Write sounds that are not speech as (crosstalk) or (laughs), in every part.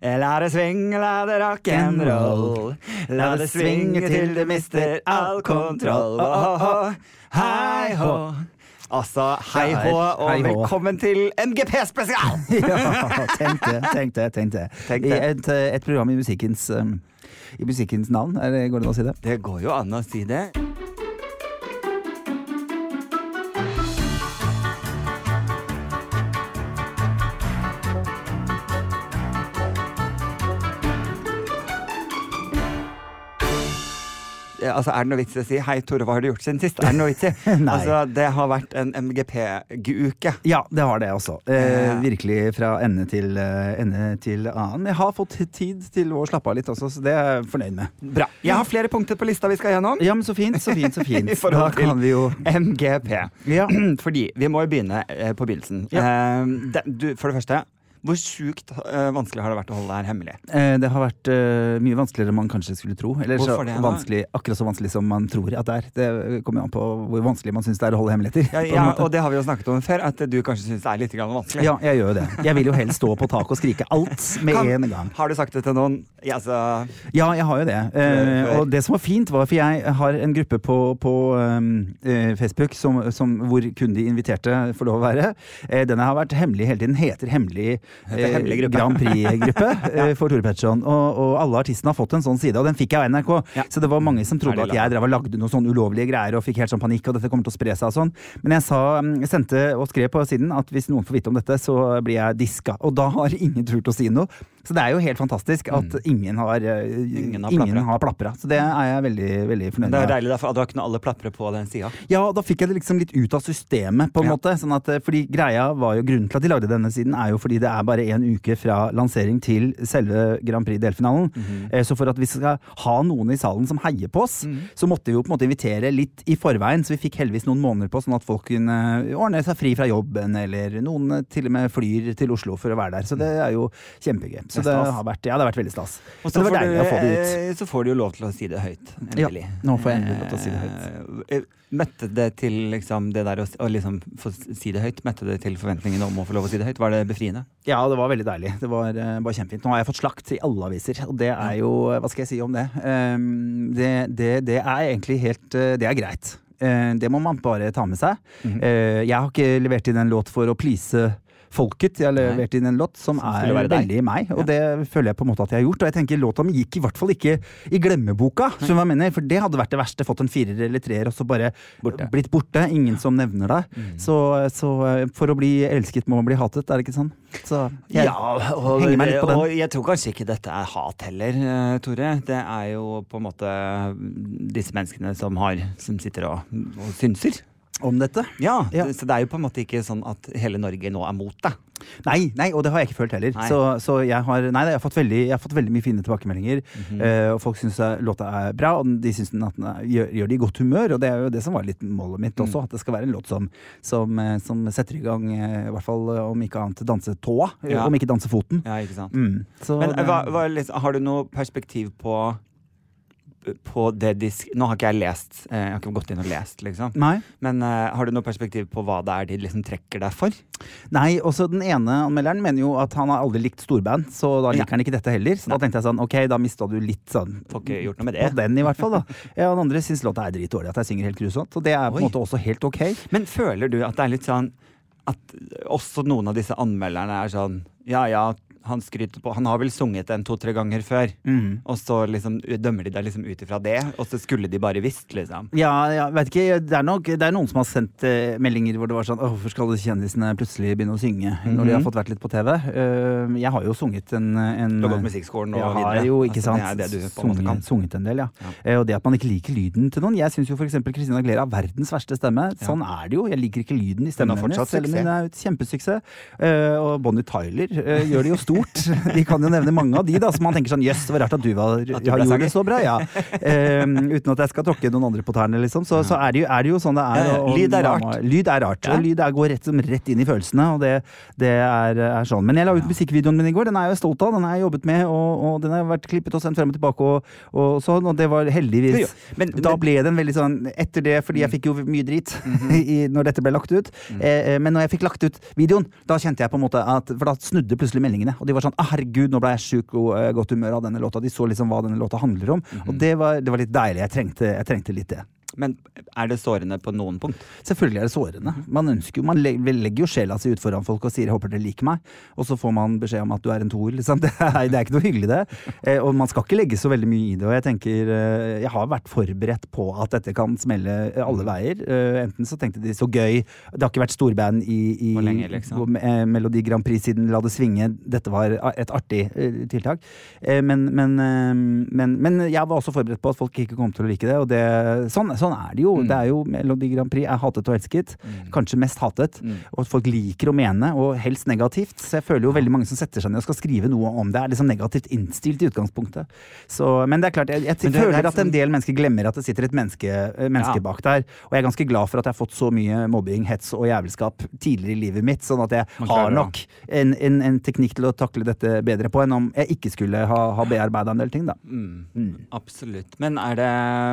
La det svinge, la det rock'n'roll. La det svinge til du mister all kontroll. Oh, hei hå. Altså, hei hå, og Hei velkommen til MGP-spesial! (laughs) ja, tenk det, tenk det. Tenk det. I et, et program i musikkens, um, i musikkens navn, er det, går det an å si det? Det går jo an å si det. Altså, Er det noe vits i å si 'hei, Tore, hva har du gjort siden sist'? Er det noe vits i? (laughs) Altså, det har vært en MGP-uke. Ja, det har det også. Eh, virkelig fra ende til, eh, ende til annen. Men jeg har fått tid til å slappe av litt også, så det er jeg fornøyd med. Bra. Jeg har flere punkter på lista vi skal gjennom. Ja, men så fint, så fint, så (laughs) fint. I forhold Da kan vi jo MGP. Ja. (clears throat) Fordi vi må jo begynne eh, på begynnelsen. Eh, det, du, for det første, hvor sjukt uh, vanskelig har det vært å holde det her hemmelig? Eh, Det har vært uh, mye vanskeligere enn man kanskje skulle tro. Eller så det, vanskelig, akkurat så vanskelig som man tror at det er. Det kommer an på hvor vanskelig man syns det er å holde hemmeligheter. Ja, ja, og det har vi jo snakket om før, at du kanskje syns det er litt grann vanskelig. Ja, jeg gjør jo det. Jeg vil jo helst stå på taket og skrike alt med Kan- en gang. Har du sagt det til noen? Ja, så... Ja, jeg har jo det. Uh, og det som var fint, var for jeg har en gruppe på, på um, Facebook som, som, hvor kun de inviterte får lov å være. Den har vært hemmelig hele tiden. Heter Hemmelig. Grand Prix-gruppe (laughs) eh, for Tore Petterson. Og, og alle artistene har fått en sånn side, og den fikk jeg av NRK. Ja. Så det var mange som trodde at jeg drev og lagde noen sånne ulovlige greier og fikk helt sånn panikk, og dette kommer til å spre seg og sånn. Men jeg sa, mm, jeg sendte og skrev på siden at hvis noen får vite om dette, så blir jeg diska. Og da har ingen turt å si noe. Så det er jo helt fantastisk at ingen har, eh, Ingen har ingen har plapra. Så det er jeg veldig, veldig fornøyd det er med. deilig, derfor, har ikke alle plapre på den sida. Ja, da fikk jeg det liksom litt ut av systemet, på en Ja. måte. Sånn at, eh, fordi greia var jo Grunnen til at de lagde denne siden, er jo fordi det er bare en uke fra lansering til selve Grand Prix-delfinalen. Mm. Eh, Så for at vi skal ha noen i salen som heier på oss, Mhm. så måtte vi jo på en måte invitere litt i forveien. Så vi fikk heldigvis noen måneder på, sånn at folk kunne ordne seg fri fra jobben, eller noen til og med flyr til Oslo for å være der. Så det er jo kjempegøy. Så Det har vært, ja, det har vært veldig stas. Og Så får du, å få det ut. eh, Så får du jo lov til å si det høyt. Ja, nå får jeg endelig lov til å si det høyt. Eh, Møtte det til liksom det der å, å liksom få si det høyt? Møtte det til forventningene om å få lov å si det høyt? Var det befriende? Ja, det var veldig deilig. Det var, bare kjempefint. Nå har jeg fått slakt i alle aviser, og det er jo Hva skal jeg si om det? Ehm, det, det, det er egentlig helt eh, Det er greit. Eh, det må man bare ta med seg. Mhm. Eh, jeg har ikke levert inn en låt for å please folket. Jeg har levert inn en låt som, Som er veldig meg, og det føler jeg på en måte at jeg har gjort. Og jeg tenker låta mi gikk i hvert fall ikke i glemmeboka, mener, for det hadde vært det verste. Fått en firer eller treer og så bare Borte. Mm. blitt borte. Ingen som nevner deg. Så, så eh, for å bli elsket må man bli hatet, er det ikke sånn? Så jeg og, henger meg litt på den. og jeg tror kanskje ikke dette er hat heller, eh, Tore. Det er jo på en måte disse menneskene som har Som sitter og, og synser. Om dette. Ja, Ja. Så det er jo på en måte ikke sånn at hele Norge nå er mot deg. Nei, nei, og det har jeg ikke følt heller. Så, så jeg, har, nei, jeg, har fått veldig, jeg har fått veldig mye fine tilbakemeldinger. Mm -hmm. uh, og folk syns låta er bra, og de syns den at den er, gjør, gjør det i godt humør. Og det er jo det som var litt målet mitt også, Mm. at det skal være en låt som, som, eh, som setter i gang, uh, i hvert fall om ikke annet, dansetåa. Ja. Om ikke dansefoten. Ja, ikke sant? Mm. Så Men hva, hva, har du noe perspektiv på på det de Nå har ikke jeg lest eh, Jeg har ikke gått inn og lest, liksom. Nei. Men uh, har du noe perspektiv på hva det er de liksom trekker deg for? Nei, også den ene anmelderen mener jo at han har aldri likt storband, så da liker Ja. han ikke dette heller. Så da tenkte jeg sånn, ok, da mista du litt sånn Får ikke gjort noe med På den i hvert fall, da. Ja, den andre syns låta er dritdårlig, at jeg synger helt grusomt. Så det er på en måte også helt ok. Men føler du at det er litt sånn at også noen av disse anmelderne er sånn Ja ja, han skryter på Han har vel sunget den to-tre ganger før. mm. Og så liksom dømmer de deg liksom ut ifra det, og så skulle de bare visst, liksom. Ja, ja vet ikke. Det er, nok, det er noen som har sendt uh, meldinger hvor det var sånn Hvorfor skal alle kjendisene plutselig begynne å synge når de har Mhm. fått vært litt på TV? Uh, jeg har jo sunget en, en Du har gått musikkskolen og jeg har jo, ikke Altså, sant, Det er det du på en måte sunget, kan. sunget en del, ja. Ja. Uh, og det at man ikke liker lyden til noen. Jeg syns jo f.eks. Christina Aguilera har verdens verste stemme. Sånn er det jo. Jeg liker ikke lyden i stemmen hennes, selv om hun er kjempesuksess. Eh, og Bonnie Tyler eh, gjør det jo stort. Vi kan jo nevne mange av de da, som man tenker sånn Jøss, det var rart at du, var, At du ja, gjorde det så bra, ja. Um, uten at jeg skal tråkke noen andre på tærne, liksom. Så, så er, det jo, er det jo sånn det er. Ja. og- Lyd er og- rart. Lyd er rart. Og lyd er, går rett, som rett inn i følelsene, og det, det er, er sånn. Men jeg la ut musikkvideoen min i går. Den er jeg stolt av. Den har jeg jobbet med, og, og den har vært klippet og sendt frem og tilbake, og, og sånn. Og det var heldigvis. Men- Da ble den veldig sånn Etter det, fordi jeg fikk jo mye drit Mhm. (laughs) i, når dette ble lagt ut. Mm. eh, men når jeg fikk lagt ut videoen, da kjente jeg på en måte at For da snudde plutselig meldingene. Og de var sånn ah, 'herregud, nå ble jeg sjuk og uh, godt humør av denne låta'. De så liksom hva denne låta handler om. Og det var, det var litt deilig. Jeg trengte, jeg trengte litt det. Men er det sårende på noen punkt? Selvfølgelig er det sårende. Man, ønsker jo, man legger jo sjela si ut foran folk og sier 'jeg håper dere liker meg', og så får man beskjed om at du er en toer. Liksom. (laughs) Det, er, det er ikke noe hyggelig, det. Eh, og man skal ikke legge så veldig mye i det. Og jeg tenker eh, Jeg har vært forberedt på at dette kan smelle alle veier. Eh, enten så tenkte de så gøy Det har ikke vært storband i, i Hvor lenge, liksom? Melodi Grand Prix siden La det svinge. Dette var et artig tiltak. Men, men, men, men jeg var også forberedt på at folk ikke kom til å like det. Og det, sånn, sånn er det jo. Mm. Det er jo Melodi Grand Prix er hatet og elsket. Kanskje mest hatet. Mm. Og folk liker å mene, og helst negativt. Så jeg føler jo veldig mange som setter seg ned og skal skrive noe om det, er liksom negativt innstilt i utgangspunktet. Så, men det er klart, jeg, jeg det- føler er at en liksom- del mennesker glemmer at det sitter et menneske, eh, menneske Ja. bak der. Og jeg er ganske glad for at jeg har fått så mye mobbing, hets og jævelskap tidligere i livet mitt, sånn at jeg Man har nok en, en, en teknikk til å takle dette bedre på enn om jeg ikke skulle ha, ha bearbeida en del ting, da. Mm. Absolutt. Men er det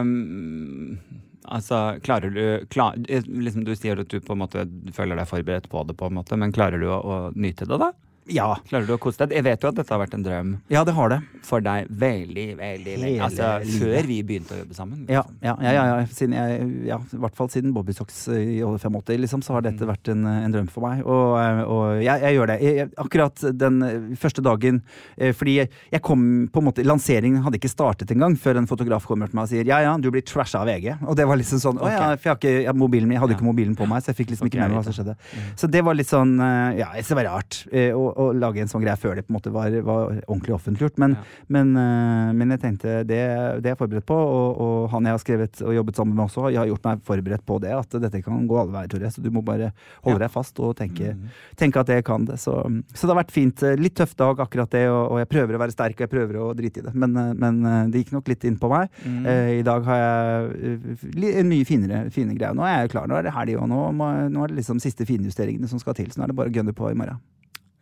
mm, Altså, klarer du klar, eh, liksom Du sier at du på en måte føler deg forberedt på det, på en måte, men klarer du å, å nyte det, da? Ja. Klarer du å kose deg? Jeg vet jo at dette har vært en drøm Ja, det har det. for deg veldig, veldig lenge. Altså før vi begynte å jobbe sammen. Ja, liksom. ja, ja, ja, ja. Siden jeg, ja, I hvert fall siden Bobby Socks i 85, liksom, så har dette vært en, en drøm for meg. Og, eh, og jeg, jeg gjør det. Jeg, akkurat den første dagen eh, Fordi jeg, kom på en måte Lanseringen hadde ikke startet engang før en fotograf kommer til meg og sier ja, ja, du blir trasha av VG. Og det var liksom sånn Å ja, for jeg, har ikke, jeg, mobilen, jeg hadde ikke mobilen på meg, så jeg fikk liksom ikke ikke med meg hva som skjedde. Så det var litt sånn eh, Ja, det var rart eh, å, lage en sånn greie før det på en måte var, var ordentlig offentliggjort. Men, Ja. men, eh, men jeg tenkte det, det er jeg forberedt på, og, og han jeg har skrevet og jobbet sammen med også, jeg har gjort meg forberedt på det, at dette kan gå alle veier, Tore. Så du må bare holde Ja. deg fast og tenke, mm. tenke at jeg kan det. Så, så det har vært fint. Litt tøff dag, akkurat det, og, og jeg prøver å være sterk og jeg prøver å drite i det. Men, eh, men eh, det gikk nok litt inn på meg. Mm. Eh, I dag har jeg en mye finere, fine greie. Nå er jeg klar, nå er det helg, og nå, må, nå er det liksom siste finjusteringene som skal til. Så nå er det bare å gunne på i morgen.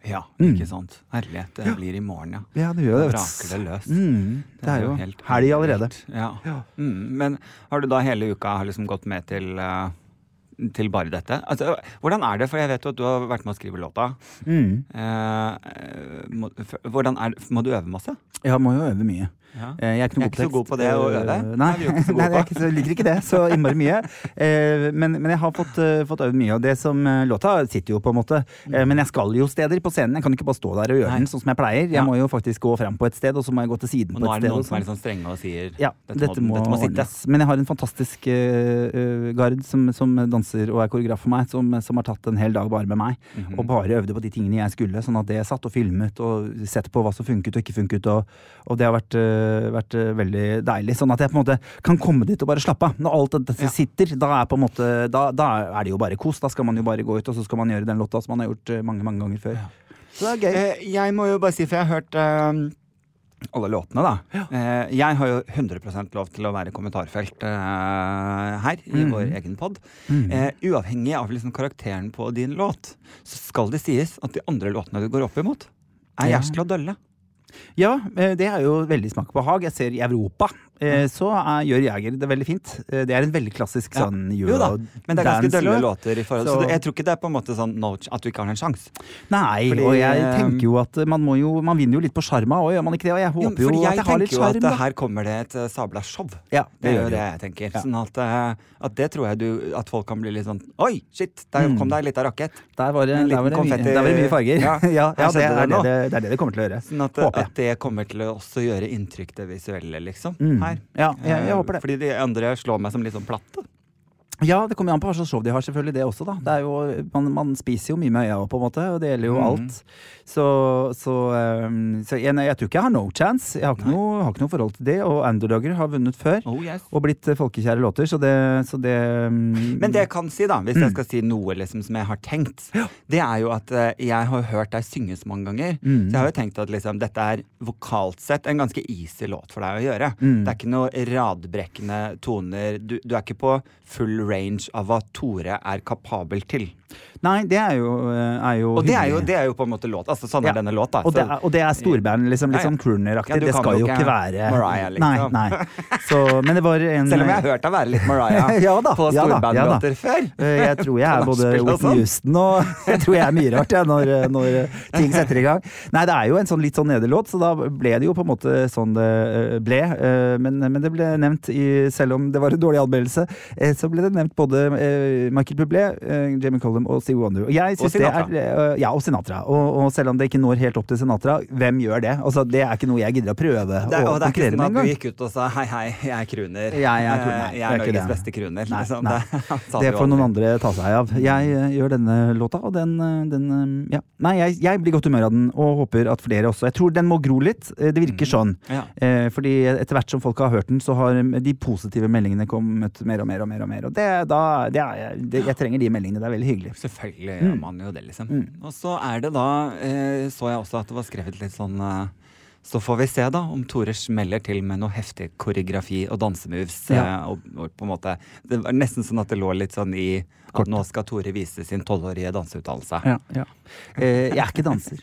Ja, Mm. ikke sant. Herlighet, det blir i morgen, ja. Ja, det gjør Da det. braker det løs. Mm, det er jo helt helg allerede. Ja. Ja. Mm, men har du da hele uka har liksom gått med til eh, til bare dette? Altså, hvordan er det, for jeg vet jo at du har vært med å skrive låta. Mm. Eh, må, f- hvordan er det, må du øve masse? Jeg må jo øve mye. Ja. Eh, Jeg er ikke, Jeg er ikke så god på det å øve. Eh, Nei, ikke (laughs) nei, jeg ikke så, liker ikke det så innmari mye. Eh, Men, men jeg har fått, fått øvd mye, og det som låta sitter jo på en måte. Eh, Men jeg skal jo steder på scenen. Jeg kan ikke bare stå der og gjøre den sånn som jeg pleier. Jeg må jo faktisk gå frem på et sted, og så må jeg gå til siden Og på nå et er det sted. noen som er sånn. litt sånn strenge og sier Ja, dette, dette, må, dette må sittes. Men jeg har en fantastisk uh, gard som, som danser og er koreograf for meg, som, som har tatt en hel dag bare med meg. Mhm. Og bare øvde på de tingene jeg skulle, sånn at det satt og filmet og sett på hva som funket og ikke funket. Og, og det har vært, uh, vært uh, veldig deilig. Sånn at jeg på en måte kan komme dit og bare slappe av. Når alt dette Ja. sitter, da er, måte, da, da er det jo bare kos. Da skal man jo bare gå ut, og så skal man gjøre den låta som man har gjort uh, mange, mange ganger før. Ja. Så det er gøy. Eh, jeg må jo bare si, for jeg har hørt eh, alle låtene, da. Eh, jeg har jo 100% lov til å være kommentarfelt eh, her i mm. vår egen pod. Mm. Eh, uavhengig av liksom karakteren på din låt, så skal det sies at de andre låtene du går opp imot, er Ja. jævla dølle. Ja, eh, det er jo veldig smak på hag. Jeg ser i Europa, så er, gjør Jæger det veldig fint. Eh, Det er en veldig klassisk Ja. sånn Jo da, Men det er ganske dølle låter i forhold Så Så- det, jeg tror ikke det er på en måte sånn no, at du ikke har en sjanse. Nei, Fordi, og jeg eh, tenker jo at man må jo Man vinner jo litt på sjarma òg, gjør man ikke det? Og jeg håper jo, fordi at jeg jeg har litt tenker jo at sjarm, her kommer det et sabla show. Ja, Det er jo gjør det jeg tenker. Ja. Sånn at, eh, at det tror jeg du At folk kan bli litt sånn Oi, shit, der Mm. kom det ei lita rakett. Der var det, En der var det, mye, konfetti- der var det mye farger. Ja, (laughs) Ja, ja, det, er det det, det, det er det det kommer til å gjøre. Sånn at, jeg. at det kommer til å også gjøre inntrykk, det visuelle, liksom. Mm. Her. Ja, jeg, jeg Eh, håper det. Fordi de andre slår meg som litt sånn platte. Ja, det kommer an på hva slags show de har, selvfølgelig det også, da. Det jo, man, man spiser jo mye med øya på en måte, og det gjelder jo mm. alt. Så, så, um, så jeg, jeg tror ikke jeg har no chance. Jeg har ikke, noe, har ikke noe forhold til det. Og Underdogger har vunnet før. Oh, yes. Og blitt eh, folkekjære låter, så det, så det um, Men det jeg kan si, da, hvis Mm. jeg skal si noe liksom, som jeg har tenkt, det er jo at eh, jeg har hørt deg synge så mange ganger. Mm. Så jeg har jo tenkt at liksom, dette er vokalt sett en ganske easy låt for deg å gjøre. Mm. Det er ikke noe radbrekkende toner. Du, du er ikke på full range av hva Tore er kapabel til. Nei, det er jo, eh, er jo Og det er jo, det er jo på en måte låt. Altså, sånn Ja. er denne låta. Og det, er, og det er storband, liksom. Litt ja. sånn crooner-aktig. Ja, det skal jo ikke være Mariah, liksom. Nei, nei. Så, men det var en Selv om jeg har hørt deg være litt Mariah (laughs) Ja da, på storbandlåter før. Eh, Jeg tror jeg er både Whitney sånn. Houston og (laughs) Jeg tror jeg er mye rart jeg, når, når ting (laughs) setter i gang. Nei, det er jo en sånn litt sånn nederlåt, så da ble det jo på en måte sånn det eh, ble. Eh, Men, men det ble nevnt, i, selv om det var en dårlig anmeldelse, eh, så ble det nevnt både eh, Michael Bublé, eh, Jamie Collum og Steve Wonder. Og jeg Og Sinatra. det er eh, Ja, og Sinatra. Og, og selv om det ikke når helt opp til Sinatra, hvem gjør det? Altså, det er ikke noe jeg gidder å prøve Det er, og det er ikke sånn at du gikk ut og sa hei, hei, jeg er crooner. Jeg Nei, Jeg er Norges beste crooner. Liksom. (laughs) Det, får noen andre ta seg av. Jeg gjør denne låta, og den, den Ja. Nei, jeg, jeg blir godt humør av den, og håper at flere også. Jeg tror den må gro litt. Det virker sånn. Ja. Fordi etter hvert som folk har hørt den, så har de positive meldingene kommet mer og mer og mer. Og mer Og det, da, det er, det, jeg trenger de meldingene. Det er veldig hyggelig. Selvfølgelig Mm. gjør man jo det, liksom. Og så er det da eh, Så jeg også at det var skrevet litt sånn eh, så får vi se da om Tore smeller til med noe heftig koreografi og dansemoves. Ja. eh, Og, og på en måte Det var nesten sånn at det lå litt sånn i at nå skal Tore vise sin tolvårige danseutdannelse. Ja, ja. Eh, jeg er ikke danser.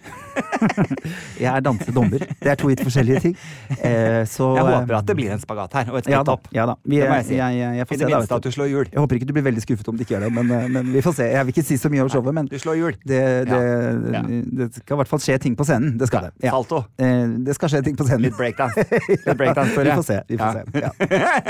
(laughs) jeg er dansedommer. Det er to vidt forskjellige ting. Eh, så Jeg eh, håper at det blir en spagat her, og et skritt opp. ja da. Vi, Det må jeg si. jeg, jeg, jeg I det minste da, at du slår hjul. Jeg håper ikke du blir veldig skuffet om det ikke gjør det, men, eh, men vi får se. Jeg vil ikke si så mye om showet, men Du slår hjul. det, det, Ja. det skal i hvert fall skje ting på scenen. Det skal det. Ja. Salto. Eh, Det skal skje ting på scenen. Litt breakdance. (laughs) Litt breakdance Tore. Vi får se. Vi får se. Ja.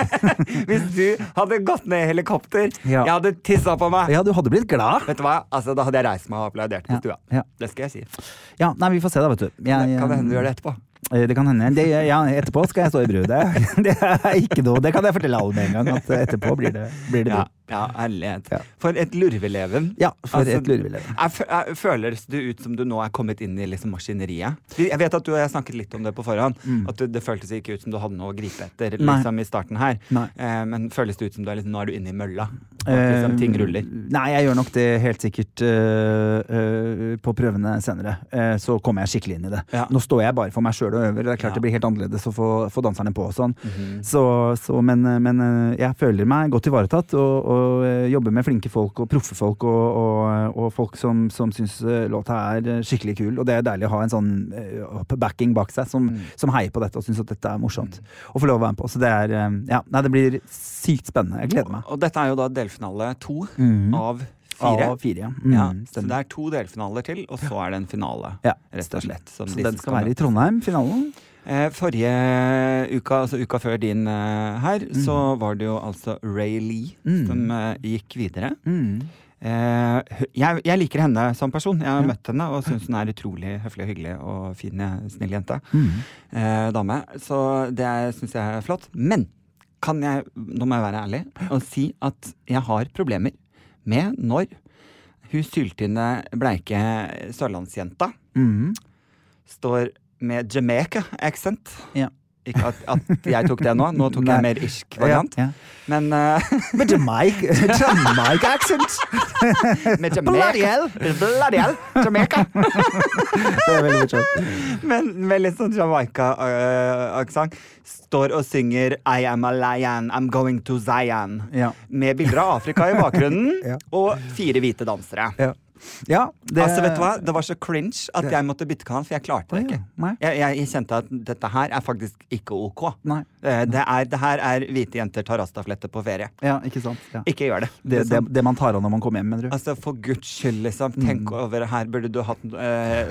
(laughs) Hvis du hadde gått ned i helikopter, jeg hadde tissa på meg. ja, du hadde blitt glad. Vet du hva? Altså, da hadde jeg reist meg og applaudert på stua. ja. Det skal jeg si. Ja, nei, vi får se da, vet du. Jeg, kan det hende du gjør det etterpå? Eh, Det kan hende. Det, ja, etterpå skal jeg stå i brudet Det, (laughs) det er ikke noe. Det kan jeg fortelle alle med en gang. At etterpå blir det, blir det Ja, bru. Ja ærlighet. Ja. For et lurveleven. Ja, for Altså, et lurveleven. Jeg, jeg, føles det ut som du nå er kommet inn i liksom maskineriet? Jeg vet at du og jeg snakket litt om det på forhånd. At det, føltes ikke ut som du hadde noe å gripe etter Mm. Liksom, i starten her. Eh, men føles det ut som du er liksom, nå er du inne i mølla? Og liksom, ting ruller? Eh, Nei, jeg gjør nok det helt sikkert øh, øh, på prøvene senere. Eh, så kommer jeg skikkelig inn i det. Ja. Nå står jeg bare for meg sjøl og øver. Det er klart Ja. det blir helt annerledes å få, få danserne på og sånn. Mhm. så, så, men, men øh, jeg føler meg godt ivaretatt og, og øh, jobber med flinke folk og proffe folk og, og, og folk som, som syns øh, låta er øh, skikkelig kul. Og det er deilig å ha en sånn backing bak seg som, Mm. som heier på dette og syns at dette er morsomt. Å få lov å være med på. Så det er Ja, nei, det blir sykt spennende. Jeg gleder meg. Og dette er jo da delfinale to mm. av fire. Av fire, ja. Mm, Ja, så det er to delfinaler til, og så er det en finale. Ja, rett og slett. Så den skal være i Trondheim, finalen? Eh, forrige uka, altså uka før din her, her, så var det jo altså Ray Lee Mm. som eh, gikk videre. Mm. Eh, jeg, jeg liker henne som person. Jeg har Ja. møtt henne og syns hun er utrolig høflig og hyggelig og fin, eh, snill jente. Mm. Eh, dame. Så det syns jeg er flott. Men kan jeg, nå må jeg være ærlig og si at jeg har problemer med når hun syltynne, bleike sørlandsjenta Mm. står med Jamaica-accent. Ja. Ikke at, at jeg tok det nå, nå tok Nei. jeg mer irsk variant. Ja, ja. Men uh, (laughs) Med Jamaica, Jamaica accent! (laughs) med Bloody Jamaica hell! Bloody hell! Jamaica! (laughs) Det er veldig morsomt. Men med litt sånn Jamaica-aksent. Står og synger I am a lion, I'm going to Zion. Ja. Med bilder av Afrika i bakgrunnen, Ja. og fire hvite dansere. Ja. det, Altså, vet du hva? Det var så cringe at Det- jeg måtte bytte kanal, for jeg klarte det ikke. Jeg, jeg, kjente at dette her er faktisk ikke ok. Nei. Eh, Det, er, det her er hvite jenter tar rastaflette på ferie. Ja, ikke sant. Ja. Ikke gjør det. Det, det, Liksom. det man tar av når man kommer hjem, mener du? Altså, For guds skyld, liksom. Tenk Mm. over Her burde du hatt eh,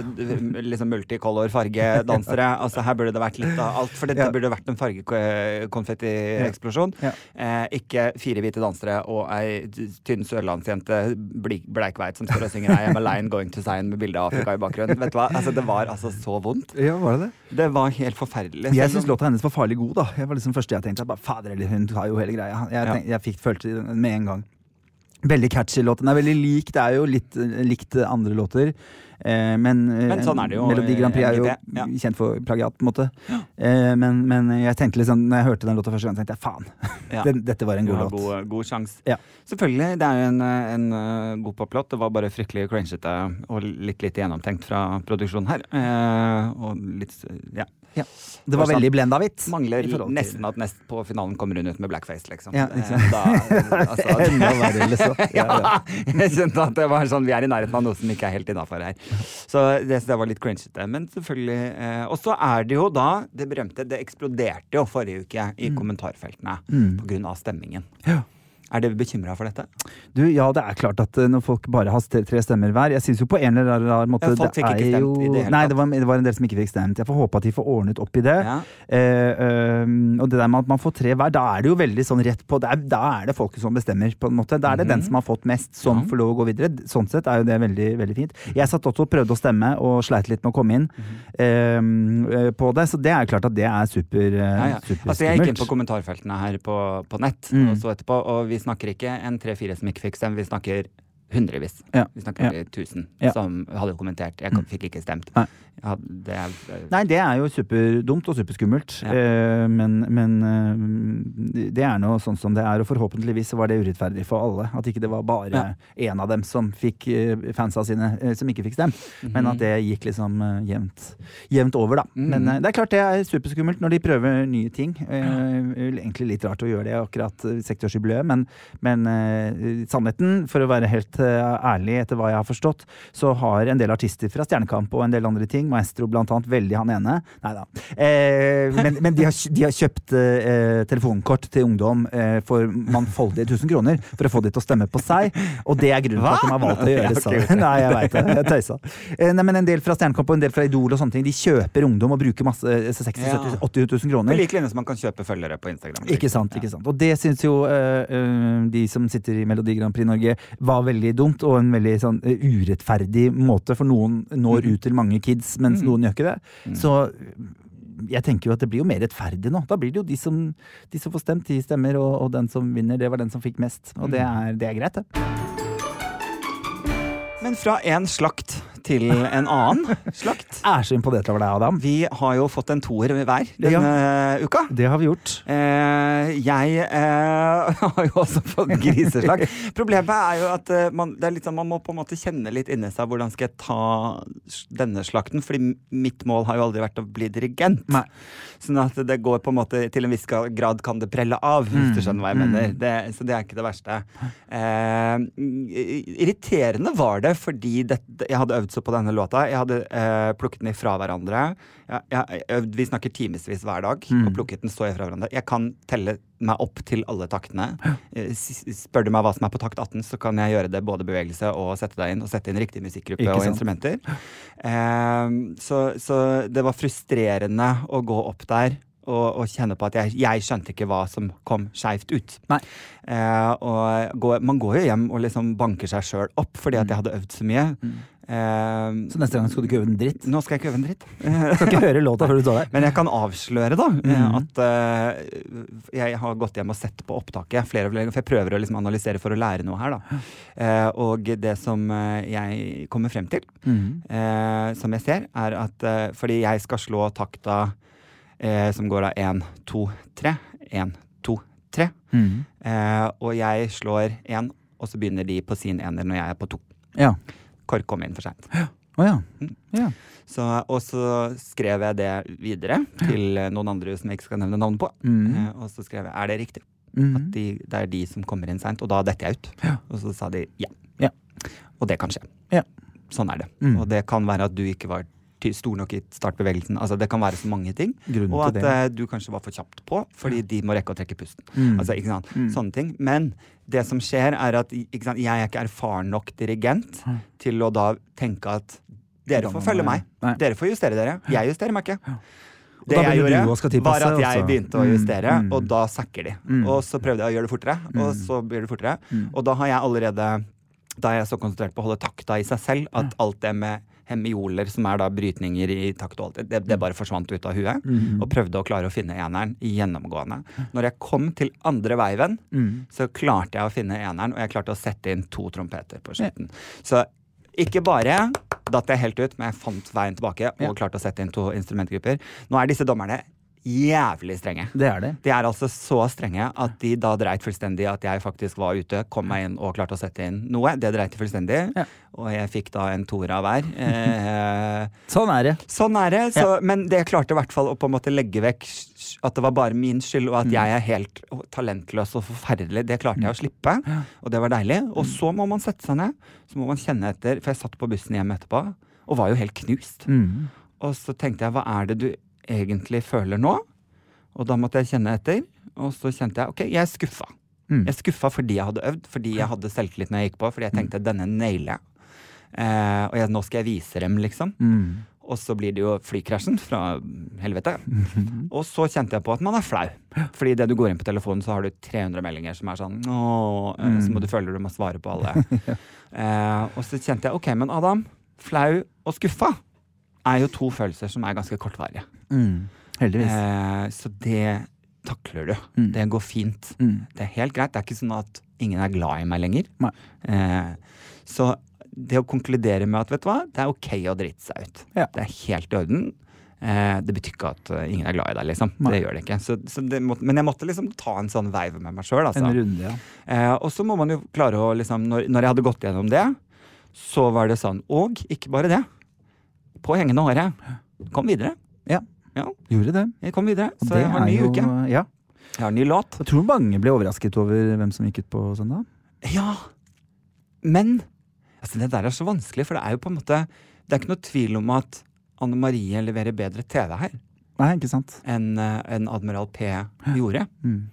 liksom multicolor fargedansere. (laughs) Altså, her burde det vært litt av alt. For dette Ja. burde vært en fargekonfettieksplosjon. Ja. Eh, ikke fire hvite dansere og ei tynn sørlandsjente, bleikveit, som står og synger I am a lion going to sign med bilde av Afrika i bakgrunnen. Vet du hva? Altså, det var altså så vondt. Ja, var det det? Det var helt forferdelig. Jeg syns låta hennes var farlig god, da. Jeg var liksom første jeg tenkte. Bare, Fader, eller hun tar jo hele greia. Jeg, tenk, jeg fikk følte det med en gang. Veldig catchy låt. Den er veldig lik. Det er jo litt eh, likt andre låter. Eh, men, eh, Men sånn er det jo, Melodi Grand Prix er jo ja. kjent for plagiat, på en måte. Eh, men, men jeg tenkte liksom, når jeg hørte den låta første gang, tenkte jeg faen. (laughs) Ja. Den, dette var en god låt. god, god sjans. Ja. Selvfølgelig. Det er jo en, eh, en eh, god poplåt. Det var bare fryktelig crangete og litt lite gjennomtenkt fra produksjonen her. Eh, og litt Ja. Ja. Det var veldig blenda hvitt. Mangler nesten at nest på finalen kommer hun ut med blackface, liksom. Ja, liksom. Da, altså, (laughs) verre, liksom. (laughs) Ja, ja. jeg kjente at det var sånn Vi er i nærheten av noe som ikke er helt innafor her. Så det, så det var litt cringete. Men selvfølgelig eh, Og så er det jo da det berømte Det eksploderte jo forrige uke i kommentarfeltene Mm. på grunn av stemmingen. Ja. Er dere bekymra for dette? Du, ja, det er klart at eh, når folk bare har tre stemmer hver Jeg syns jo på en eller annen måte Ja, folk fikk ikke stemt i det hele Nei, tatt. det var, det var en del som ikke fikk stemt. Jeg får håpe at de får ordnet opp i det. Ja. Eh, øhm, og det der med at man får tre hver, da er det jo veldig sånn rett på det er, Da er det folket som bestemmer, på en måte. Da er det den som har fått mest, som Mhm. Ja. får lov å gå videre. Sånn sett er jo det veldig, veldig fint. Jeg satt også og prøvde å stemme, og sleit litt med å komme inn mm -hmm. eh, på det, så det er klart at det er super, Ja, ja. Altså, jeg gikk inn på kommentarfeltene her på, på nett, Mm. og så etterpå, og vi snakker ikke en tre-fire som ikke fikk stemme, vi snakker hundrevis. Ja. Vi snakker Ja. tusen Ja. som hadde kommentert. Jeg kom- fikk ikke stemt. Nei. Det er, eh, Nei, det er jo superdumt og superskummelt. Eh, men men eh, det er nå sånn som det er, og forhåpentligvis var det urettferdig for alle. At ikke det var bare én av dem som fikk fansa sine som ikke fikk stemt. Men at det gikk liksom jevnt, jevnt over, da. Mhm. Men eh, det er klart det er superskummelt når de prøver nye ting. Eh, egentlig litt rart å gjøre det akkurat 60-årsjubileet, men, men sannheten, for å være helt eh, ærlig etter hva jeg har forstått, så har en del artister fra Stjernekamp og en del andre ting, Maestro blant annet, veldig han ene Nei da. Eh, men men de, har, de har kjøpt eh, telefonkort til ungdom for mangfoldige 1000 kroner for å få de til å stemme på seg, og det er grunnen til at de har valgt å gjøre (laughs) det. Nei, jeg veit det. Jeg tøysa. Nei, men en del fra Stjernekamp og en del fra Idol og sånne ting, de kjøper ungdom og bruker masse eh, 60 Ja. 70 80 000 På kroner. lik linje som man kan kjøpe følgere på Instagram. Ikke sant, ikke sant. Og det syns jo eh, de som sitter i Melodi Grand Prix Norge var veldig dumt, og en veldig sånn eh, urettferdig måte, for noen når ut til mange kids, mens noen gjør ikke det. Så jeg tenker jo at det blir jo mer rettferdig nå. Da blir det jo de som, de som får stemt, de stemmer, og, og den som vinner, det var den som fikk mest. Og det er, det er greit, det. Men fra en slakt til en annen slakt. Er så imponert over deg, Adam. Vi har jo fått en toer hver denne uka. Det har vi gjort. Eh, jeg eh, (laughs) har jo også fått griseslag. Problemet er jo at eh, man, er sånn, man må på en måte kjenne litt inni seg hvordan skal jeg ta denne slakten. Fordi mitt mål har jo aldri vært å bli dirigent. Nei. Sånn at det går på en måte til en viss grad kan det prelle av, hvis du skjønner hva jeg mener. Det, så det er ikke det verste. Eh, irriterende var det fordi det, jeg hadde øvd så på denne låta. Jeg hadde eh, plukket den ifra hverandre. Jeg, jeg, øvd, vi snakker timevis hver dag og plukket den så ifra hverandre. Jeg kan telle meg opp til alle taktene. Eh, Spør du meg hva som er på takt 18, så kan jeg gjøre det både bevegelse og sette deg inn og sette inn riktig musikkgruppe og instrumenter. Eh, så, så det var frustrerende å gå opp der og, og kjenne på at jeg, jeg skjønte ikke hva som kom skeivt ut. Eh, og går, man går jo hjem og liksom banker seg sjøl opp fordi at jeg hadde øvd så mye. Eh, Så neste gang skal du ikke øve en dritt. nå skal jeg ikke øve en dritt. Skal ikke høre låta før du står der. (laughs) Men jeg kan avsløre da eh, Mhm. at uh, jeg har gått hjem og sett på opptaket flere og flere for jeg prøver å liksom analysere for å lære noe her. da. Uh, og det som eh, jeg kommer frem til, mm. uh, som jeg ser, er at eh, fordi jeg skal slå takta eh, som går av én, to, tre. Én, to, tre. Mm. Eh, og jeg slår én, og så begynner de på sin ener når jeg er på to. Ja. KORK kom inn for seint. Oh, ja. Mm. ja. Så, og så skrev jeg det videre til noen andre som jeg ikke skal nevne navnet på. Mhm. Eh, og så skrev jeg er det riktig Mm. at de, det er de som kommer inn seint. Og da detter jeg ut. Ja. Og så sa de ja. Ja. Og det kan skje. Ja. Sånn er det. Mm. Og det kan være at du ikke var stor nok i startbevegelsen. Altså Det kan være så mange ting. Grunnen Og at eh, du kanskje var for kjapt på, fordi de må rekke å trekke pusten. Mm. Altså, ikke sant? Mm. Sånne ting. Men det som skjer, er at ikke sant? jeg er ikke erfaren nok dirigent mm. til å da tenke at dere får følge meg. Nei. Dere får justere dere. Jeg justerer meg ikke. Det jeg gjorde, var at jeg begynte å Mm, justere, mm. og da sakker de. Mm. Og så prøvde jeg å gjøre det fortere, og så blir det fortere. Og da har jeg allerede Da er jeg så konsentrert på å holde takta i seg selv at alt det med hemioler, som er da brytninger i takt og alt. Det, det bare forsvant ut av huet. Og prøvde å klare å finne eneren gjennomgående. Når jeg kom til andre veiven, så klarte jeg å finne eneren, og jeg klarte å sette inn to trompeter på slutten. Så ikke bare datt jeg helt ut, men jeg fant veien tilbake og klarte å sette inn to instrumentgrupper. Nå er disse dommerne jævlig strenge. Det er det. De er altså så strenge at de da dreit fullstendig at jeg faktisk var ute, kom meg inn og klarte å sette inn noe. Det dreit de fullstendig. Ja. Og jeg fikk da en toer av hver. Eh, (laughs) Sånn er det. sånn er det. Så, Men det klarte i hvert fall å på en måte legge vekk at det var bare min skyld, og at jeg er helt talentløs og forferdelig. Det klarte jeg å slippe, og det var deilig. Og så må man sette seg ned, så må man kjenne etter. For jeg satt på bussen hjem etterpå og var jo helt knust. Mm. Og så tenkte jeg, hva er det du egentlig føler nå? Og da måtte jeg kjenne etter. Og så kjente jeg, ok, jeg er skuffa. Mm. Jeg er skuffa fordi jeg hadde øvd, fordi jeg hadde selvtillit når jeg gikk på, fordi jeg tenkte denne nailer jeg. Eh, og jeg, nå skal jeg vise dem, liksom. Mm. Og så blir det jo flykrasjen fra helvete. (laughs) Og så kjente jeg på at man er flau. Fordi det du går inn på telefonen, så har du 300 meldinger som er sånn Åh, eh, Så må du føle du må svare på alle. (laughs) eh, og så kjente jeg ok, men Adam, flau og skuffa er jo to følelser som er ganske kortvarige. Mm. Heldigvis. Eh, så det takler du. Mm. Det går fint. Mm. Det er helt greit. Det er ikke sånn at ingen er glad i meg lenger. Eh, så det å konkludere med at vet du hva, det er ok å drite seg ut. Ja. Det er helt i orden. Eh, det betyr ikke at eh, ingen er glad i deg, liksom. Nei. Det gjør det ikke. Så, så det må, men jeg måtte liksom ta en sånn veiv med meg sjøl. Altså. En runde, ja. Eh, og så må man jo klare å liksom når, når jeg hadde gått gjennom det, så var det sånn Og ikke bare det. På hengende håret. Kom videre. Ja. Ja, Gjorde det. jeg kom videre. Så det jeg har en ny jo- uke. Ja. Jeg har en ny låt. Jeg tror mange ble overrasket over hvem som gikk ut på søndag. Ja, men altså Det der er så vanskelig, for det er jo på en måte Det er ikke noe tvil om at Anne Marie leverer bedre TV her Nei, ikke sant? enn en Admiral P gjorde. Mm.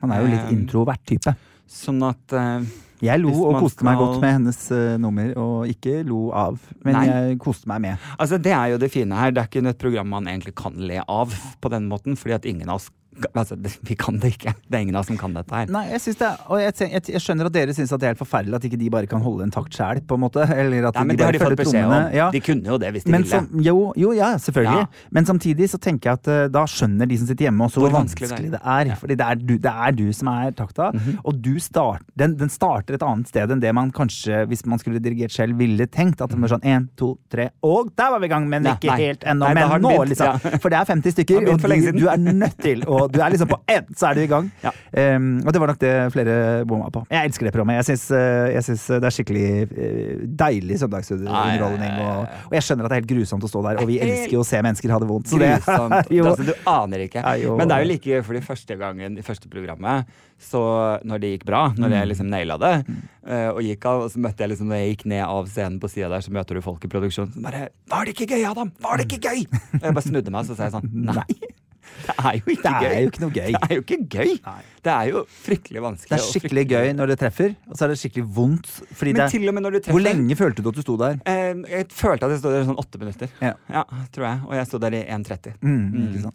Han er jo litt Um, introvert type. Sånn at uh, Jeg lo og koste koste meg godt med hennes uh, nummer, og ikke lo av. Men Nei. jeg koste meg med. Altså Det er jo det fine her. Det er ikke et program man egentlig kan le av på den måten, fordi at ingen av oss Altså, vi kan det ikke. Det er ingen av oss som kan dette her. Nei, jeg det jeg, jeg, jeg skjønner at dere syns det er helt forferdelig at ikke de bare kan holde en takt sjæl, på en måte. Eller at Nei, men de det har de fått beskjed om. Ja. De kunne jo det hvis de Men ville. som, jo, jo, ja, selvfølgelig. Ja. Men samtidig så tenker jeg at uh, da skjønner de som sitter hjemme også hvor, vanskelig, vanskelig det er. Fordi det er, du, det er du som er takta. Mhm. Og du start, den, den starter et annet sted enn det man kanskje, hvis man skulle dirigert selv, ville tenkt. At det var sånn én, to, tre, og der var vi i gang! Men ikke helt ennå. Men nå, liksom. ja. For det er 50 stykker, og du, er nødt til Du er liksom på én, så er du i gang. Ja. Um, og det var nok det flere bomma på. Jeg elsker det programmet. Jeg syns, eh, det er skikkelig eh, deilig søndagsunderholdning. Og, og jeg skjønner at det er helt grusomt å stå der, og vi elsker jo å se mennesker ha det vondt. Så det (laughs) jo altså, du aner ikke. Men det er jo like fordi første gangen i første programmet, så når det gikk bra, når Mm. jeg liksom naila det, eh, og gikk av, så møtte jeg liksom når jeg gikk ned av scenen på sida der, så møter du folk i produksjonen som bare 'Var det ikke gøy, Adam? Var det ikke gøy?' Og jeg bare snudde meg, så sa jeg sånn (laughs) Nei. Det er jo ikke Det er gøy. jo ikke noe gøy. Det er jo ikke gøy. Nei. Det er jo fryktelig vanskelig. Det er skikkelig gøy når det treffer, og så er det skikkelig vondt. Men det til og med når du treffer hvor lenge følte du at du sto der? Eh, jeg følte at jeg stod der i sånn åtte minutter. Ja. tror jeg. Og jeg sto der i 1,30. Mm, mm.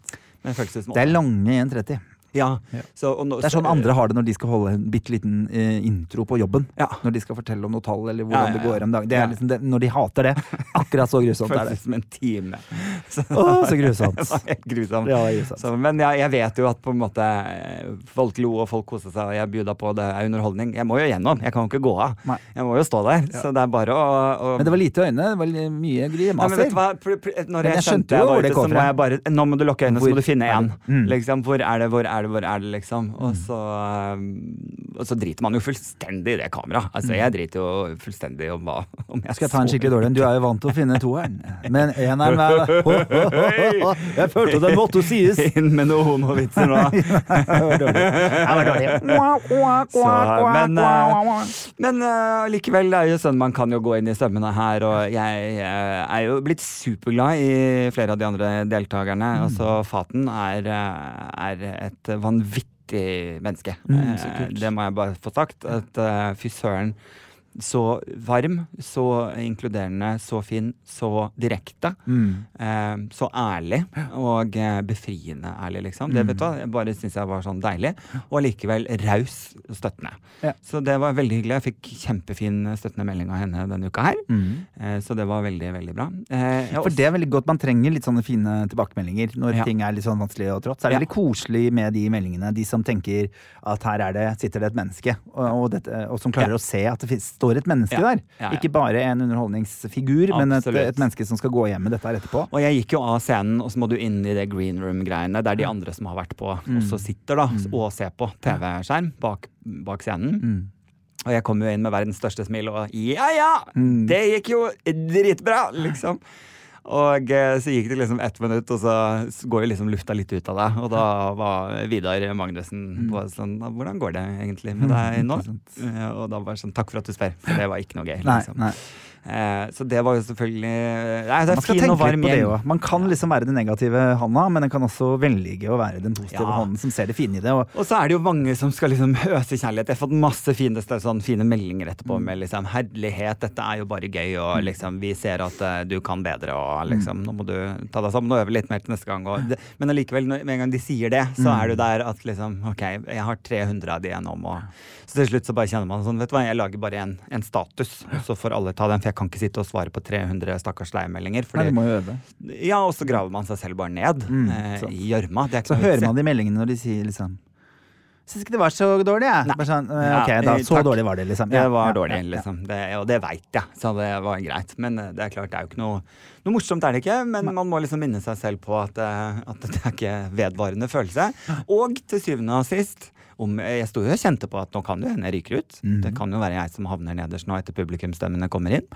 det føltes som Det er lange 1,30. Ja. Så, nå- Det er sånn andre har det når de skal holde en bitte liten eh, intro på jobben. Ja. Når de skal fortelle om noe tall, eller hvordan det går om dagen. Det er liksom det, når de hater det. Akkurat så grusomt er det. Føles som en time. (laughs) Så, oh, så grusomt. (laughs) grusomt. Ja, grusomt. Så, men jeg, jeg vet jo at på en måte eh, folk lo og folk koste seg, og jeg bjuda på det er underholdning. Jeg må jo gjennom, jeg kan jo ikke gå av. Nei. Jeg må jo stå der. Så det er bare å, å Men det var lite øyne, det var mye grimaser. når Men jeg jeg skjønte skjønte jo hvor det kom fra. Nå må du lukke øynene, så må du finne én. Mm. Liksom, hvor er det, hvor er det, bare er det, liksom? Og så, um, og så driter man jo fullstendig i det kameraet. Altså, jeg driter jo fullstendig om hva om jeg Skal jeg ta en skikkelig dårlig en? Du er jo vant til å finne toeren. Men eneren hver (laughs) Jeg følte det måtte sies! Inn med noen homovitser nå. Så, men men likevel, det er jo sånn man kan jo gå inn i stemmene her, og jeg eh, er jo blitt superglad i flere av de andre deltakerne. Altså, Faten er, eh, er et vanvittig menneske. Mm, Eh, det må jeg bare få sagt. At eh, fy søren. Så varm, så inkluderende, så fin, så direkte. Mm. Eh, så ærlig og eh, befriende ærlig, liksom. Det vet du jeg bare syns jeg var sånn deilig. Og allikevel raus og støttende. Ja. Så det var veldig hyggelig. Jeg fikk kjempefin støttende melding av henne denne uka her. Mm. Eh, så det var veldig, veldig bra. Eh, For det er veldig godt, Man trenger litt sånne fine tilbakemeldinger når Ja. ting er litt sånn vanskelig og trått. Så er det Ja. veldig koselig med de meldingene. De som tenker at her er det, sitter det et menneske, og, og, dette, og som klarer å se at det finnes- står et menneske Ja. der. Ikke bare en underholdningsfigur, men et, et menneske som skal gå hjem med dette her etterpå. Og jeg gikk jo av scenen, og så må du inn i det green room-greiene, der de andre som har vært på, også sitter da, og ser på TV-skjerm bak, bak scenen. Mm. Og jeg kom jo inn med verdens største smil og ja ja, Mm. det gikk jo dritbra, liksom. Og eh, så gikk det liksom ett minutt, og så går jo liksom lufta litt ut av deg. Og da var Vidar Magnussen på sånn Hvordan går det egentlig med deg nå? Mm. Sant. Eh, Og da var det sånn Takk for at du spør, for det var ikke noe gøy. Nei, Liksom. nei. Eh, så det var jo selvfølgelig Nei, det er Man skal tenke litt på det òg. Man kan liksom være den negative handa, men den kan også velge å være den positive Ja. hånden som ser det fine i det. Og Og så er det jo mange som skal liksom øse kjærlighet. Jeg har fått masse fine, sånn, fine meldinger Mm. etterpå med liksom 'herlighet, dette er jo bare gøy', og liksom 'vi ser at uh, du kan bedre', og liksom 'nå må du ta deg sammen og øve litt mer til neste gang'. Og det, men allikevel, med en gang de sier det, så Mm. er du der at liksom 'ok, jeg har 300 av de gjennom', og så til slutt så bare kjenner man sånn 'vet du hva, jeg lager bare en, en status', så får alle ta den, for jeg kan ikke sitte og svare på 300 stakkars leiemeldinger. Nei, fordi- du må jo øve. Ja, og så graver man seg selv bare ned Mm, eh, i gjørma. Så hører man de meldingene når de sier liksom Syns ikke det var så dårlig, jeg. Sånn, eh, Ja, ok, da, eh, så takk. dårlig var det, liksom. Det var ja, dårlig, ja, ja. liksom. Det, og det veit jeg, så det var greit. Men eh, det er klart, det er jo ikke noe Noe morsomt er det ikke, men man må liksom minne seg selv på at, at det er ikke vedvarende følelse. Og til syvende og sist om, jeg sto jo og kjente på at nå kan det hende jeg ryker ut. Mm. Det kan jo være jeg som havner nederst nå etter publikumsstemmene kommer inn.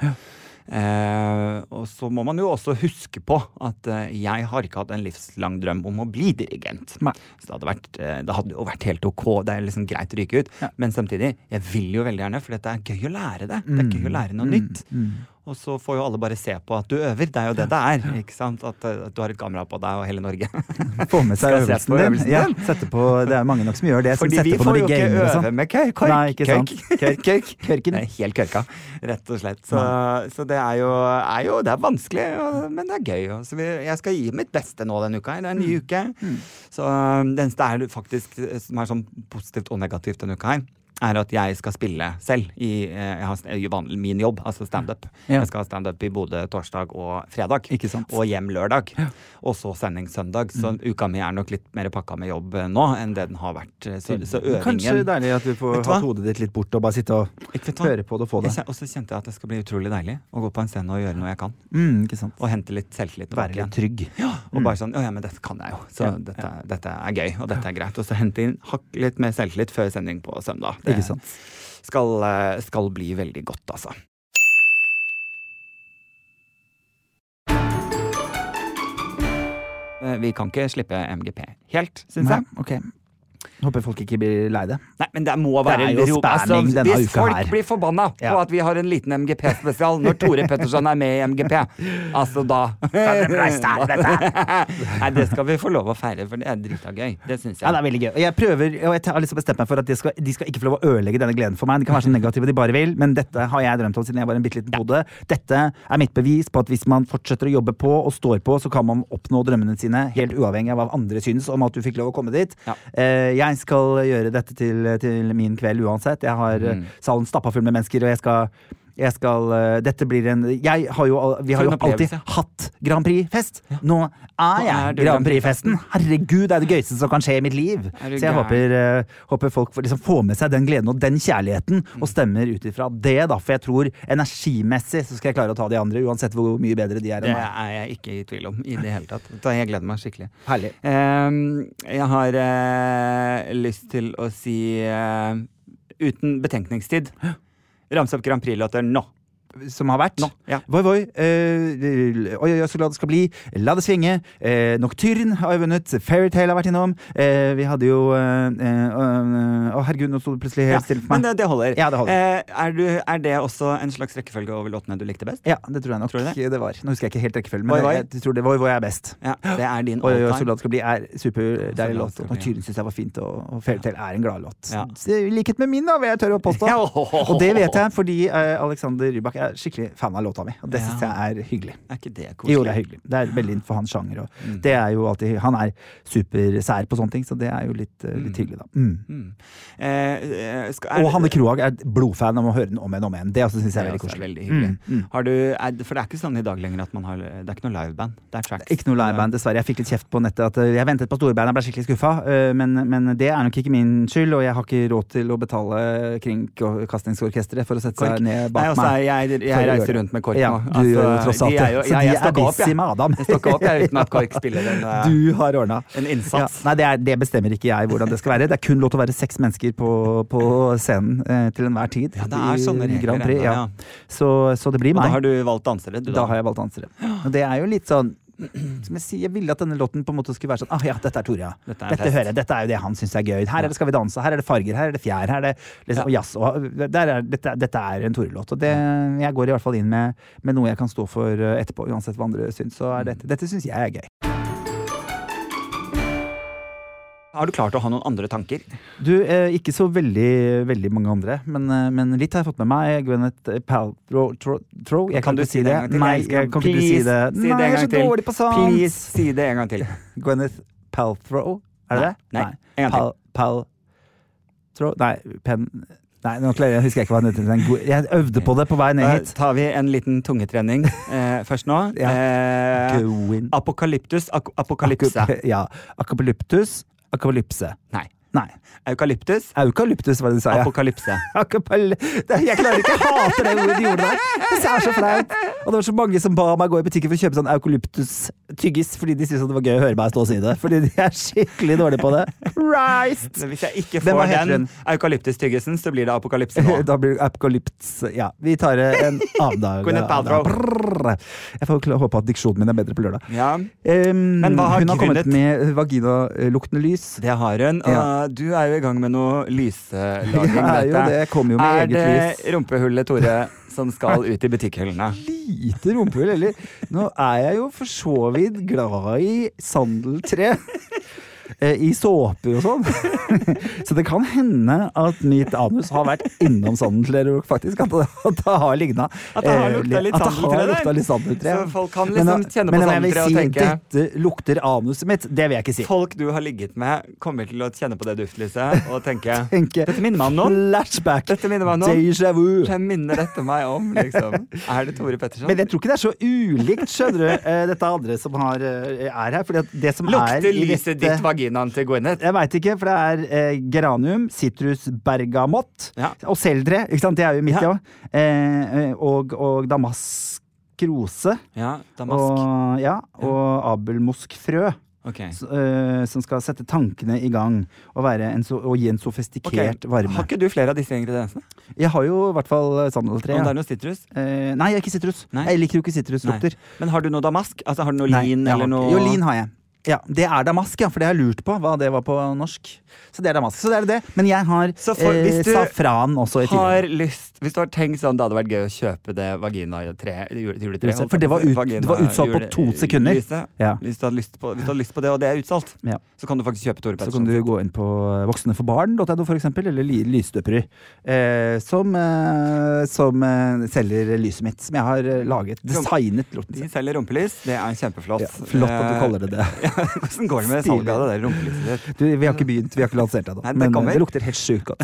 Eh, og så må man jo også huske på at eh, jeg har ikke hatt en livslang drøm om å bli dirigent. Nei. Så det hadde, vært, eh, det hadde jo vært helt ok. Det er liksom greit å ryke ut. Ja. Men samtidig, jeg vil jo veldig gjerne, for dette er gøy å lære det. Det er gøy å lære noe Mm, nytt. mm. Og så får jo alle bare se på at du øver. Det er jo det det er. ikke sant? At, eh, at du har et kamera på deg og hele Norge. (laughs) Få med seg øvelsen på din. Ja, sette på, det er mange nok som gjør det. Fordi vi får jo ikke øve sånn. med køy. Nei, ikke sant. Kørk. Kørk. Kørken. Er helt kørka, rett og slett. Så, så det er jo, er jo Det er vanskelig, og- men det er gøy. Så vi, jeg skal gi mitt beste nå denne uka. Det er en ny uke. Så um, det eneste er faktisk eh, som er sånn positivt og negativt denne uka her, er at jeg skal spille selv i eh, jeg har min jobb, altså standup. Ja. Jeg skal ha standup i Bodø torsdag og fredag. Og hjem lørdag. Og så sending søndag. Så uka mi er nok litt mer pakka med jobb eh, nå enn det den har vært. eh, Så, så øvingen Kanskje deilig at du får hatt hodet ditt litt bort og bare sitte og høre på det og få det. Og så kjente jeg at det skal bli utrolig deilig å gå på en scene og gjøre noe jeg kan. Mm. Og hente litt selvtillit og Være litt trygg. Ja, og bare sånn, «Å ja, men dette kan jeg jo, så Ja, dette, dette er gøy, og dette er greit. Og så hente inn hakk litt mer selvtillit før sending på søndag. Det Ikke sant. skal, eh, skal bli veldig godt, altså. Eh, Vi kan ikke slippe MGP helt, syns jeg. ok. Håper folk ikke blir lei det. Nei, men det må være er jo ro- Altså, Hvis folk her. blir forbanna på at vi har en liten MGP-spesial når Tore Petterson er med i MGP, altså da Nei, det skal vi få lov å feire, for det er drita gøy. Det syns Ja, det er veldig gøy. Jeg prøver, og jeg har liksom bestemt meg for at de skal, de skal ikke få lov å ødelegge denne gleden for meg. De kan være så negative de bare vil, men dette har jeg drømt om siden jeg var en bitte liten pode. Dette er mitt bevis på at hvis man fortsetter å jobbe på og står på, så kan man oppnå drømmene sine, helt uavhengig av hva andre syns om at du fikk lov å komme dit. Ja. Eh, jeg skal gjøre dette til, til min kveld uansett. Jeg har eh, Mm. salen stappa full med mennesker, og jeg skal jeg skal, eh, dette blir en Jeg har jo, vi har jo alltid hatt Grand Prix-fest. Nå er jeg er Grand Prix-festen. Herregud, det er det gøyeste som kan skje i mitt liv. Så jeg håper, eh, håper folk får, liksom, får med seg den gleden og den kjærligheten, og stemmer ut ifra det, da. For jeg tror energimessig så skal jeg klare å ta de andre, uansett hvor mye bedre de er Det enn meg. er jeg ikke i tvil om i det hele tatt. Da Jeg gleder meg skikkelig. Herlig. Uh, jeg har uh, lyst til å si uh, uten betenkningstid ramse opp Grand Prix-låter nå. Som har vært. Nå, ja. Voi Voi, eh, Oi oi oi, så glad det skal bli, La det svinge, eh, Nocturne har jo vunnet, Fairytale har vært innom. Eh, vi hadde jo eh, eh, Å, herregud, nå sto det plutselig Ja, helt stille for men meg. det, det holder. Ja, det holder. Eh, er, du, er det også en slags rekkefølge over låtene du likte best? Ja, det tror jeg nok Tror det? det? var. Nå husker jeg ikke helt rekkefølgen, men Voi Voi? jeg tror det Voi Voi er best. Ja, Det er din Oi, oi, så glad det skal bli er superdeilig låt. Og Nocturne syns jeg var fint, og, og Fairytale er en gladlåt. I likhet med min, da, vil jeg tørre å påstå. Ja, Og det vet jeg fordi Alexander Rybak er skikkelig fan av låta mi, og det Ja. syns jeg er hyggelig. Er ikke det koselig? Jo, det er hyggelig. Det er veldig innenfor hans sjanger. Og det er jo alltid, han er supersær på sånne ting, så det er jo litt, eh, litt hyggelig, da. Mm. Mm. Eh, eh, skal, er Og Hanne Krohag er blodfan om å høre den om igjen og om igjen. Det også syns jeg er veldig også er koselig. veldig hyggelig. Mm, mm. Har du, er, for det er ikke sånn i dag lenger at man har Det er ikke noe liveband. Det er tracks. Ikke noe liveband, dessverre. Jeg fikk litt kjeft på nettet at eh, jeg ventet på storband og ble skikkelig skuffa. Men, men det er nok ikke min skyld, og jeg har ikke råd til å betale Kringkastingsorkesteret for å sette Kork. seg ned Nei, bak altså, meg. jeg, jeg, reiser rundt med KORK Ja, du altså, gjør jo tross alt det. Så jeg, de er busy med Adam. Jeg står opp jeg, uten at KORK spiller en, (laughs) eh, Du har ordna. en Ja. Nei, det, er, det bestemmer ikke jeg hvordan det skal være. Det er kun lov til å være seks mennesker på, på scenen eh, til enhver tid. Ja, det er sånne regler Grand Prix, ja. Så, så det blir Og da har du valgt dansere, du Da da. har jeg valgt dansere. Og det er jo litt sånn (clears throat) som jeg sier, jeg ville at denne låten på en måte skulle være sånn Ah ja, dette er Tore, ja. Dette Dette, er hører jeg. Dette er jo det han syns er gøy. Her er det Skal vi danse, her er det farger, her er det fjær, her er det liksom, og jazz. Og der er, dette, dette er en Tore-låt. Og det, jeg går i hvert fall inn med, med noe jeg kan stå for eh, etterpå, uansett hva andre syns. Så er dette, dette syns jeg er gøy. Har du klart å ha noen andre tanker? Du, eh, ikke så veldig, veldig mange andre, men, eh, men litt har jeg fått med meg. Gwyneth Paltrow Tro, Tro, Jeg Kan kan du ikke si det det. Nei, Jeg kan Please, ikke si det. si Nei, jeg er så til. dårlig på sånt! Please, si det en gang til. (laughs) Gwyneth Paltrow, er det det? Nei, nei, til. Pal, tro, Nei, pen... Nei, nå jeg, husker jeg ikke hva den heter. Jeg øvde på det på vei ned Da hit. tar vi en liten tungetrening eh, først nå. (laughs) Ja. Eh, Apokalyptus, ak apokalypse. Akup- Ja. Akapolyptus. Akapolypse. Nei. Nei. Eukalyptus, Eukalyptus, var det du sa, ja. apokalypse. (laughs) Jeg klarer ikke å hate det ordet de gjorde der. Det er så flaut. Og det var så mange som ba meg gå i butikken for å kjøpe sånn eukalyptus-tyggis, fordi de syntes det var gøy å høre meg stå og si det. Fordi de er skikkelig dårlige på det. Christ! Men Hvis jeg ikke får den den? eukalyptus-tyggisen, så blir det apokalypse nå. (laughs) Da blir det apokalyps Ja, vi tar det en (laughs) annen dag. Jeg får håpe at diksjonen min er bedre på lørdag. Ja, Um, Men hva har hun har kommet med vaginaluktende lys. det har hun. Og Ja. Du er jo i gang med noe (laughs) lyselaging. Jeg er jo vet jeg. det. Kommer jo med Er eget det lys. rumpehullet Tore som skal (laughs) ut i butikkhyllene? Lite rumpehull, eller? Nå er jeg jo for så vidt glad i sandeltre. (laughs) eh, I såper og sånn. (laughs) Så det kan hende at mitt anus har vært innom sandeltre, faktisk. At det, at det har ligna. At det har eh, lukta litt sandeltre der. sandeltre. Så folk kan Men, liksom da- kjenne på men om jeg vil og si tenke dette lukter anuset mitt, det vil jeg ikke si. Folk du har ligget med, kommer til å kjenne på det duftlyset og tenke (laughs) Tenke Dette minner meg om noen. flashback. Dette minner meg om noen. Déjà vu. Hvem minner dette meg om, liksom? Er det Tore Petterson? Men jeg tror ikke det er så ulikt, skjønner du, eh, dette andre som har, er her. Fordi det som er Lukter i lyset ditt ditt vaginaen til Gwyneth? Jeg veit ikke, for det er eh, geranium, sitrus bergamott Ja. og seldre. Ikke sant? Det er jo midt i Ja. òg. Eh, eh, og, og damaskrose. Ja, damask. Og, ja, og abelmoskfrø. Okay. Så, øh, som skal sette tankene i gang og, være en so og gi en sofistikert sofistikert varme. Har ikke du flere av disse ingrediensene? Jeg har jo i hvert fall sandeltre. Om det Ja. er noe sitrus? Eh, nei, ikke sitrus. Nei. Jeg liker jo ikke sitruslukter. Men har du noe damask? Altså Har du noe Nei, lin har eller noe Jo, lin har jeg. Ja, Det er damask, ja, for det har jeg lurt på hva det var på norsk. Så det er damask. Så det er det. Men jeg har Så for- eh, safran også i har tillegg. lyst Hvis du har tenkt sånn det hadde vært gøy å kjøpe det vagina-tre juletreet For det var ut- det var utsolgt på to sekunder. Lyse, Ja. Hvis, du på, hvis du hadde lyst på det, og det er utsolgt, Ja. så kan du faktisk kjøpe Tore Så kan du gå inn på voksneforbarn.no for eksempel, eller Ly- eh, som, eh, som eh, selger lyset mitt. Som jeg har eh, laget. Designet De selger rumpelys. Det er kjempeflott. Flott at du Eh, kaller det det. (laughs) Hvordan går det med salget av det der rumpelyset? Vi har ikke begynt, vi har ikke lansert det ennå. Det Men eh, det lukter helt sjukt godt.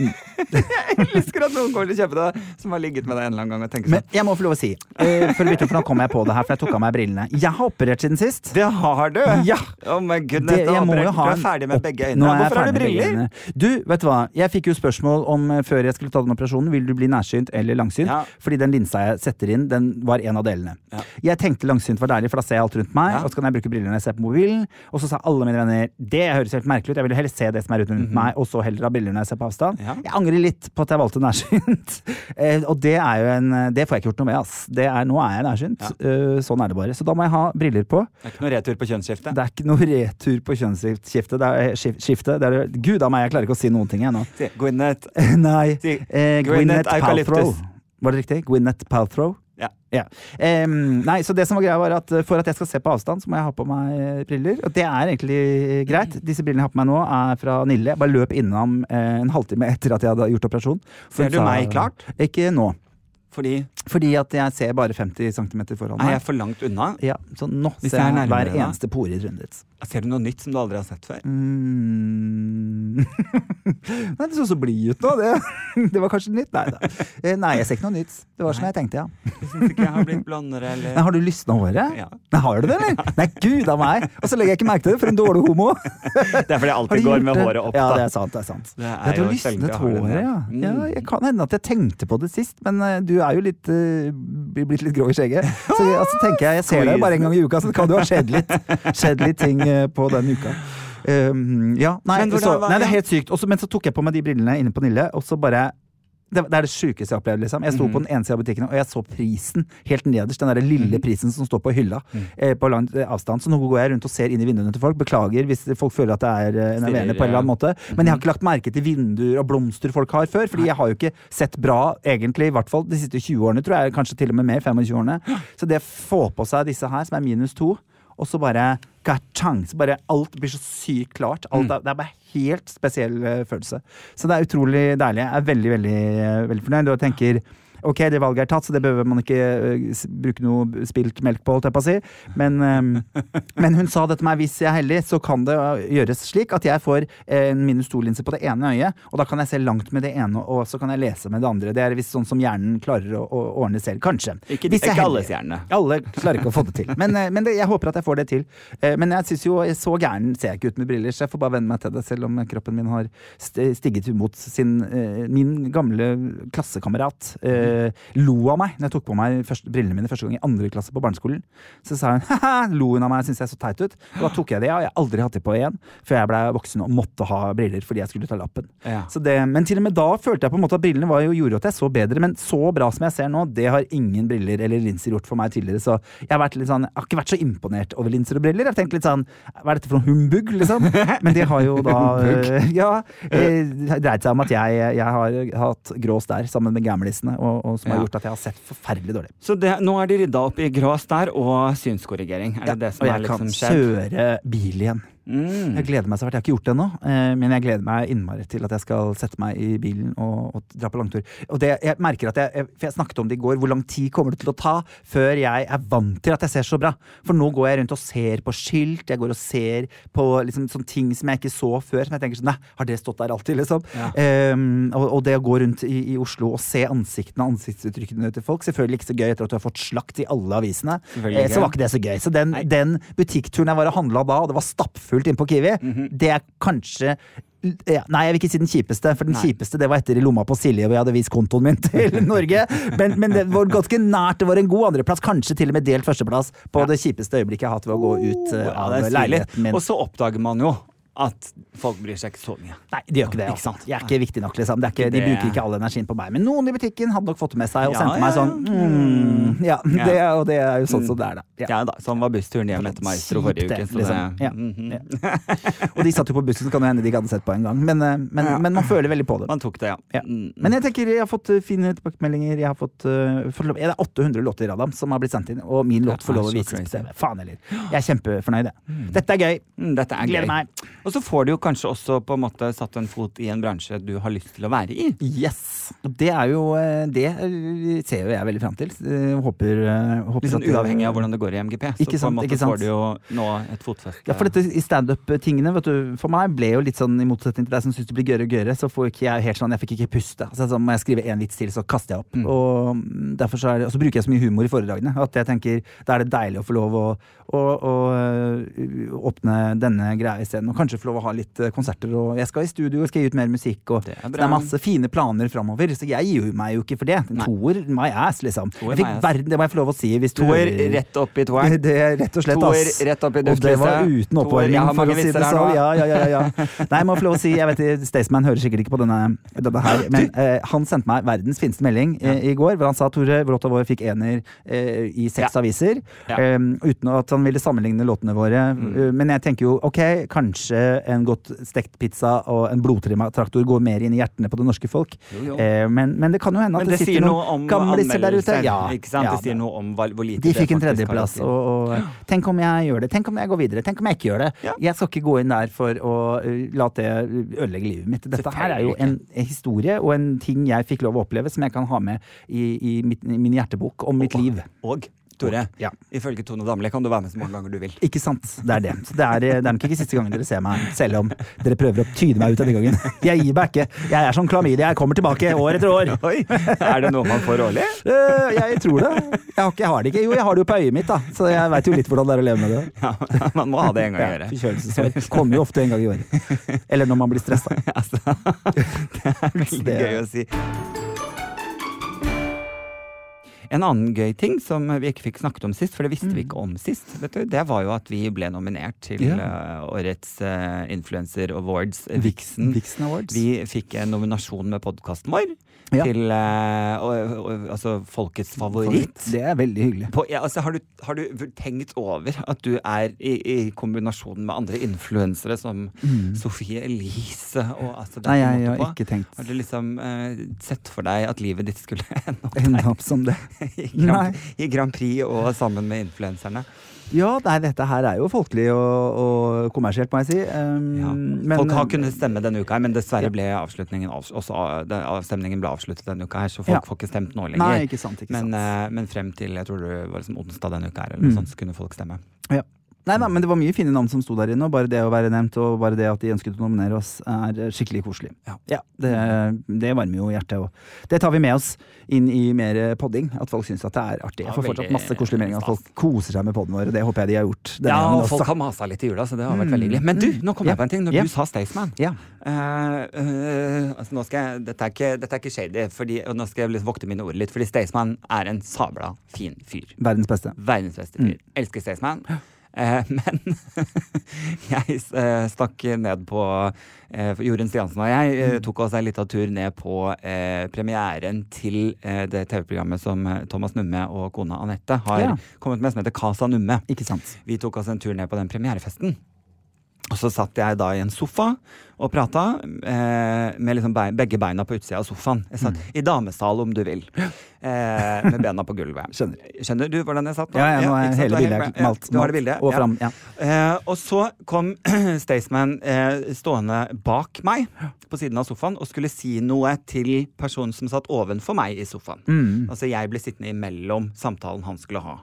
(laughs) Jeg elsker at noen kommer til å kjøpe det, som har ligget med deg en eller annen gang og tenker Men sånn jeg må få lov å si, uh, for å bytte, for nå kom jeg på det her, for jeg tok av meg brillene. Jeg har operert siden sist. Det har du! Ja. Oh my goodness, Det, jeg må jo ha du er ferdig med begge øynene. Hvorfor har du briller? Du, vet du hva? Jeg fikk jo spørsmål om eh, før jeg skulle ta den operasjonen, vil du bli nærsynt eller langsynt? Ja. Fordi den linsa jeg setter inn, den var en av delene. Ja. Jeg tenkte langsynt var deilig, for da ser jeg alt rundt meg, og så kan jeg bruke brillene jeg ser på mobilen. Og så sa alle mine venner det høres helt merkelig ut, jeg vil heller se det som er rundt Mhm. meg, og så heller ha briller når jeg ser på avstand. Ja. Jeg angrer litt på at jeg valgte nærsynt. (laughs) Eh, og det er jo en Det får jeg ikke gjort noe med, ass. Det er, nå er jeg nærsynt. Ja. sånn er det bare. Så da må jeg ha briller på. Det er ikke noe retur på kjønnsskiftet? Det er ikke noe retur på kjønnsskiftet. Det er skiftet. Det er, Gud a meg, jeg klarer ikke å si noen ting jeg nå. Si, Gwyneth. (laughs) Nei. Eh, Gwyneth Gwyneth Paltrow. Var det riktig? Gwyneth Paltrow? Ja. Um, nei, så det som var greia var at eh, For at jeg skal se på avstand, så må jeg ha på meg eh, briller. Og det er egentlig greit. Disse brillene jeg har på meg nå, er fra Nille. Jeg bare løp innom eh, en halvtime etter at jeg hadde gjort operasjon. Ser du meg klart? Ikke nå. Fordi Fordi at jeg ser bare 50 cm foran er meg. jeg for langt unna? Ja, så nå Hvis ser jeg er nærmere, hver da? eneste pore i trynet ditt. Ser du noe nytt som du aldri har sett før? Mm. (laughs) Nei, det så så blid ut nå, det. (laughs) Det var kanskje nytt? Nei da. Eh, Nei, jeg ser ikke noe nytt. Det var som jeg tenkte, ja. Jeg syns ikke jeg har blitt blondere (laughs) eller Nei, har du lysna håret? Ja. Nei, har du det, eller? Nei, gud a meg! Og så legger jeg ikke merke til det, for en dårlig homo! Det er fordi jeg alltid går med håret opp, Ja, da. det er sant. det er sant Det er jo sjelden jeg har det, håret, ja. Mm. ja. Jeg kan hende at jeg tenkte på det sist, men eh, du er jo litt eh, blitt litt grå i skjegget. (laughs) Så altså, tenker jeg, jeg ser deg bare en gang i uka, så det kan jo ha skjedd litt, skjedd litt ting eh, på den uka. Um, ja, nei, så, nei, det er helt sykt. Også, men så tok jeg på meg de brillene inne på Nille, og så bare det, det er det sjukeste jeg har opplevd. Liksom. Jeg sto mm. på den ene sida av butikken, og jeg så prisen helt nederst. Den der lille Mhm. prisen som står på hylla eh, på lang eh, avstand. Så nå går jeg rundt og ser inn i vinduene til folk. Beklager hvis folk føler at det er eh, enerverende på en eller annen måte. Men jeg har ikke lagt merke til vinduer og blomster folk har før. Fordi jeg har jo ikke sett bra, egentlig, i hvert fall de siste 20 årene, tror jeg. Kanskje til og med mer. 25 årene. Så det å få på seg disse her, som er minus to, og så bare ka-chang, så bare alt blir så sykt klart. Alt er, det er bare helt spesiell eh, følelse. Så det er utrolig deilig. Jeg er veldig, veldig, eh, veldig fornøyd og tenker Ok, det valget er tatt, så det behøver man ikke uh, bruke noe spilt melk på, holdt jeg på å si. Men, um, (laughs) men hun sa det til meg, hvis jeg er heldig, så kan det eh, gjøres slik at jeg får eh, en minus to-linse på det ene øyet, og da kan jeg se langt med det ene, og så kan jeg lese med det andre. Det er visst sånn som hjernen klarer å, å ordne selv. Kanskje. Ikke, ikke alles hjerne. Alle klarer ikke å få det til. Men, men det, jeg håper at jeg får det til. Men jeg synes jo så gæren ser jeg ikke ut med briller, så jeg får bare venne meg til det, selv om kroppen min har st- stigget imot sin Min gamle klassekamerat eh, lo av meg når jeg tok på meg første, brillene mine første gang i andre klasse på barneskolen. Så sa hun (laughs) ha-ha, lo hun av meg, syntes jeg så teit ut. Og da tok jeg det av. Jeg har aldri hatt det på igjen før jeg ble voksen og måtte ha briller fordi jeg skulle ta lappen. Ja. Så det, men til og med da følte jeg på en måte at brillene var jo, gjorde at jeg så bedre. Men så bra som jeg ser nå, det har ingen briller eller linser gjort for meg tidligere. Så jeg har, sånn, jeg har ikke vært så imponert over linser og briller. Jeg har tenkt litt sånn Hva er dette for noe humbug, liksom? (laughs) Men det har jo da eh, Ja. eh, Det dreide seg om at jeg, jeg har hatt grå stær sammen med gamlisene, og, og som har gjort at jeg har sett forferdelig dårlig. Så det, nå er de rydda opp i grås der, og synskorrigering. Er det det som og er jeg kan liksom kjøre bil igjen. Mm. Jeg gleder meg så fælt. Jeg har ikke gjort det ennå, eh, men jeg gleder meg innmari til at jeg skal sette meg i bilen og, og dra på langtur. Og det, jeg merker at jeg, for jeg snakket om det i går, hvor lang tid kommer det til å ta før jeg er vant til at jeg ser så bra? For nå går jeg rundt og ser på skilt, jeg går og ser på liksom, sånne ting som jeg ikke så før. Som jeg tenker sånn, nei, har det stått der alltid, liksom? Ja. Um, og, og det å gå rundt i, i Oslo og se ansiktene og ansiktsuttrykkene til folk, selvfølgelig ikke så gøy etter at du har fått slakt i alle avisene, eh, så var ikke det så gøy. Så den, den butikkturen jeg var og handla da, og det var stappfullt inn på Kiwi, Mhm. det er kanskje ja, nei, jeg vil ikke si den kjipeste, for den Nei. kjipeste det var etter i lomma på Silje, hvor jeg hadde vist kontoen min (laughs) til Norge. Men, men det var ganske nært. Det var en god andreplass, kanskje til og med delt førsteplass på det kjipeste øyeblikket jeg har hatt ved å gå ut uh, av det er leiligheten min. Og så oppdager man jo at folk bryr seg ikke så mye. Nei, de gjør ikke det. Ikke Altså. sant? Jeg er ikke viktig nok, liksom. Ikke, de bruker ikke all energien på meg. Men noen i butikken hadde nok fått det med seg og Ja, sendte ja, meg sånn ja. mm, Ja, Ja. det, og det er jo sånn som det er, da. Ja. Ja da, Sånn var bussturen hjem etter Maestro forrige uke. det, liksom. det, Ja. Mhm. Ja. Og de satt jo på bussen, så kan det hende de ikke hadde sett på engang. Men, eh, men, Ja. men man føler veldig på det. Man tok det, ja. Ja. Mm. Men jeg tenker, jeg har fått eh, fine tilbakemeldinger. Jeg har fått, uh, fått det er 800 låter Adam, som har blitt sendt inn, og min låt får lov å vises på. TV. Faen heller. Jeg er kjempefornøyd, jeg. Dette er gøy. Mm, Dette er Gleder meg. Og så får du jo kanskje også på en måte satt en fot i en bransje du har lyst til å være i. Yes. Det er jo eh, Det eh, ser jo jeg veldig fram til. Eh, Håper, håper at uavhengig av hvordan det går i MGP. Så sant, på en måte får du jo nå et fotfeste. Ja, for dette i standup-tingene, vet du, for meg ble jo litt sånn i motsetning til deg som syns det blir gøyere og gøyere, så får ikke jeg helt sånn, jeg fikk ikke puste. Altså, så må jeg skrive én vits til, så kaster jeg opp. Mm. Og mm, derfor så er det, og så bruker jeg så mye humor i foredragene at jeg tenker da er det deilig å få lov å, å, å åpne denne greia isteden. Og kanskje kanskje få lov å ha litt eh, konserter, og jeg skal i studio og skal gi ut mer musikk. Og Det er det er masse fine planer framover, så jeg gir meg jo ikke for det. Toer my ass, liksom. Toer Jeg fikk verden, det må jeg få lov å si. Hvis Toer rett opp i toeren. (laughs) Det rett og slett, Toer ass. rett opp i Og det var uten oppvarming, for å si det sånn. Ja, ja, ja, ja. Nei, jeg må få lov å si, jeg vet Staysman hører sikkert ikke på denne, denne her, men (laughs) eh, han sendte meg verdens fineste melding eh, i går, hvor han sa Tore, låta vår fikk ener eh, i seks aviser, eh, uten at han ville sammenligne låtene våre. Mm. Eh, men jeg tenker jo, ok, kanskje en godt stekt pizza og en blodtrimma traktor går mer inn i hjertene på det norske folk. Jo, jo. Eh, men, men det kan jo hende at det det sitter noe noen gamliser der ute. Ja, ja, det sier noe om hvor lite de fikk en tredjeplass, og, og tenk om jeg gjør det, tenk om jeg går videre, tenk om jeg ikke gjør det. Ja. Jeg skal ikke gå inn der for å uh, la det ødelegge livet mitt. Dette her er jo en historie og en ting jeg fikk lov å oppleve som jeg kan ha med i, i, mitt, i min hjertebok om mitt liv. Og Tore, Ja. ifølge Tone Damli kan du være med så mange ganger du vil. Ikke sant? Det er det. Så det er, det er nok ikke siste gangen dere ser meg, selv om dere prøver å tyde meg ut denne gangen. Jeg gir meg ikke. Jeg er som klamydia, jeg kommer tilbake år etter år. Oi, Er det noe man får årlig? (laughs) Eh, jeg tror det. Jeg har, ikke, jeg har det ikke. Jo, jeg har det jo på øyet mitt, da. Så jeg veit jo litt hvordan det er å leve med det. (laughs) Ja, Man må ha det en gang i året. Forkjølelsesår kommer jo ofte en gang i året. Eller når man blir stressa. (laughs) Altså, det er veldig Det- gøy å si. En annen gøy ting som vi ikke fikk snakket om sist, for det visste vi ikke om sist, vet du, det var jo at vi ble nominert til yeah. årets uh, Influencer Awards, Vixen. Vixen Awards. Vi fikk en nominasjon med podkasten vår Ja. til uh, altså folkets favoritt. Det er veldig hyggelig. På, ja, altså, har, du, har du tenkt over at du er i, i kombinasjon med andre influensere som Sofie Elise og altså, det Mm. Nei, jeg, jeg har på. ikke tenkt Har du liksom uh, sett for deg at livet ditt skulle (laughs) ende opp ende opp som det. (laughs) i Grand, i Grand Prix og sammen med influenserne? Ja, nei, dette her er jo folkelig og, og kommersielt, må jeg si. Um, Ja. men- folk har kunnet stemme denne uka, her, men dessverre ble avslutningen av, også, det- avstemningen ble avsluttet denne uka, her, så folk Ja. får ikke stemt nå lenger. Nei, ikke sant. Ikke men, sant. eh, men frem til jeg tror det var liksom onsdag denne uka, her, eller Mm. sånt, så kunne folk stemme. Ja. Nei da, men det var mye fine navn som sto der inne, og bare det å være nevnt og bare det at de ønsket å nominere oss, er eh, skikkelig koselig. Ja. det, det varmer jo hjertet. Og det tar vi med oss inn i mer podding, at folk syns at det er artig. Jeg får fortsatt masse koselige meldinger, at folk koser seg med podden vår, og det håper jeg de har gjort. Ja, og folk har masa litt i jula, så det har vært Mm. veldig hyggelig. Men du, nå kom Ja. jeg på en ting. Når Ja. du sa Staysman Ja. uh, eh, altså nå skal jeg, dette, er ikke, dette er ikke shady, fordi, og nå skal jeg liksom vokte mine ord litt, fordi Staysman er en sabla fin fyr. Verdens beste. Verdens beste fyr. Elsker Staysman. Eh, (laughs) men (laughs) jeg eh, stakk ned på eh, Jorunn Stiansen og jeg eh, tok oss en liten tur ned på premieren til det TV-programmet som Thomas Numme og kona Anette har Ja. kommet med, som heter Casa Numme. Ikke sant. Vi tok oss en tur ned på den premierefesten. Og så satt jeg da i en sofa og prata eh, med liksom bein, begge beina på utsida av sofaen. Jeg satt i damesal, om du vil. Eh, med bena på gulvet. (laughs) Skjønner. Skjønner du hvordan jeg satt Da? Ja, ja, nå er ja, hele bildet malt. Ja, du har det malt bildet? Og fram. Ja. Eh, og så kom (clears throat) Staysman eh, stående bak meg på siden av sofaen og skulle si noe til personen som satt ovenfor meg i sofaen. Mm. Altså jeg ble sittende imellom samtalen han skulle ha.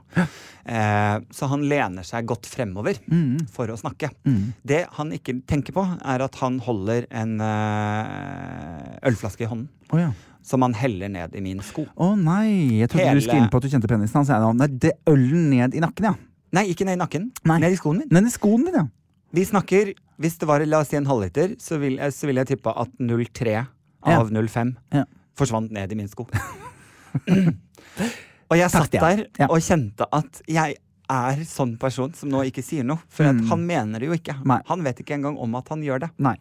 Eh, så han lener seg godt fremover Mm. for å snakke. Mm. Det han ikke tenker på, er at han holder en eh, ølflaske i hånden. Oh, ja. Som han heller ned i min sko. Å nei, jeg trodde Hele- du skulle inn på at du kjente penisen hans. Nei, det ølen ned i nakken, ja. Nei, ikke ned i nakken. Nei. Ned i skoen min. Ned i skoen din, ja. Vi snakker Hvis det var la oss si en halvliter, så vil, jeg- så vil jeg tippe at 0,3 av 0,5 Ja. forsvant ned i min sko. (laughs) og jeg satt ja. der Ja. og kjente at jeg er sånn person som nå ikke sier noe. For at Mm. han mener det jo ikke. Nei. Han vet ikke engang om at han gjør det. Nei.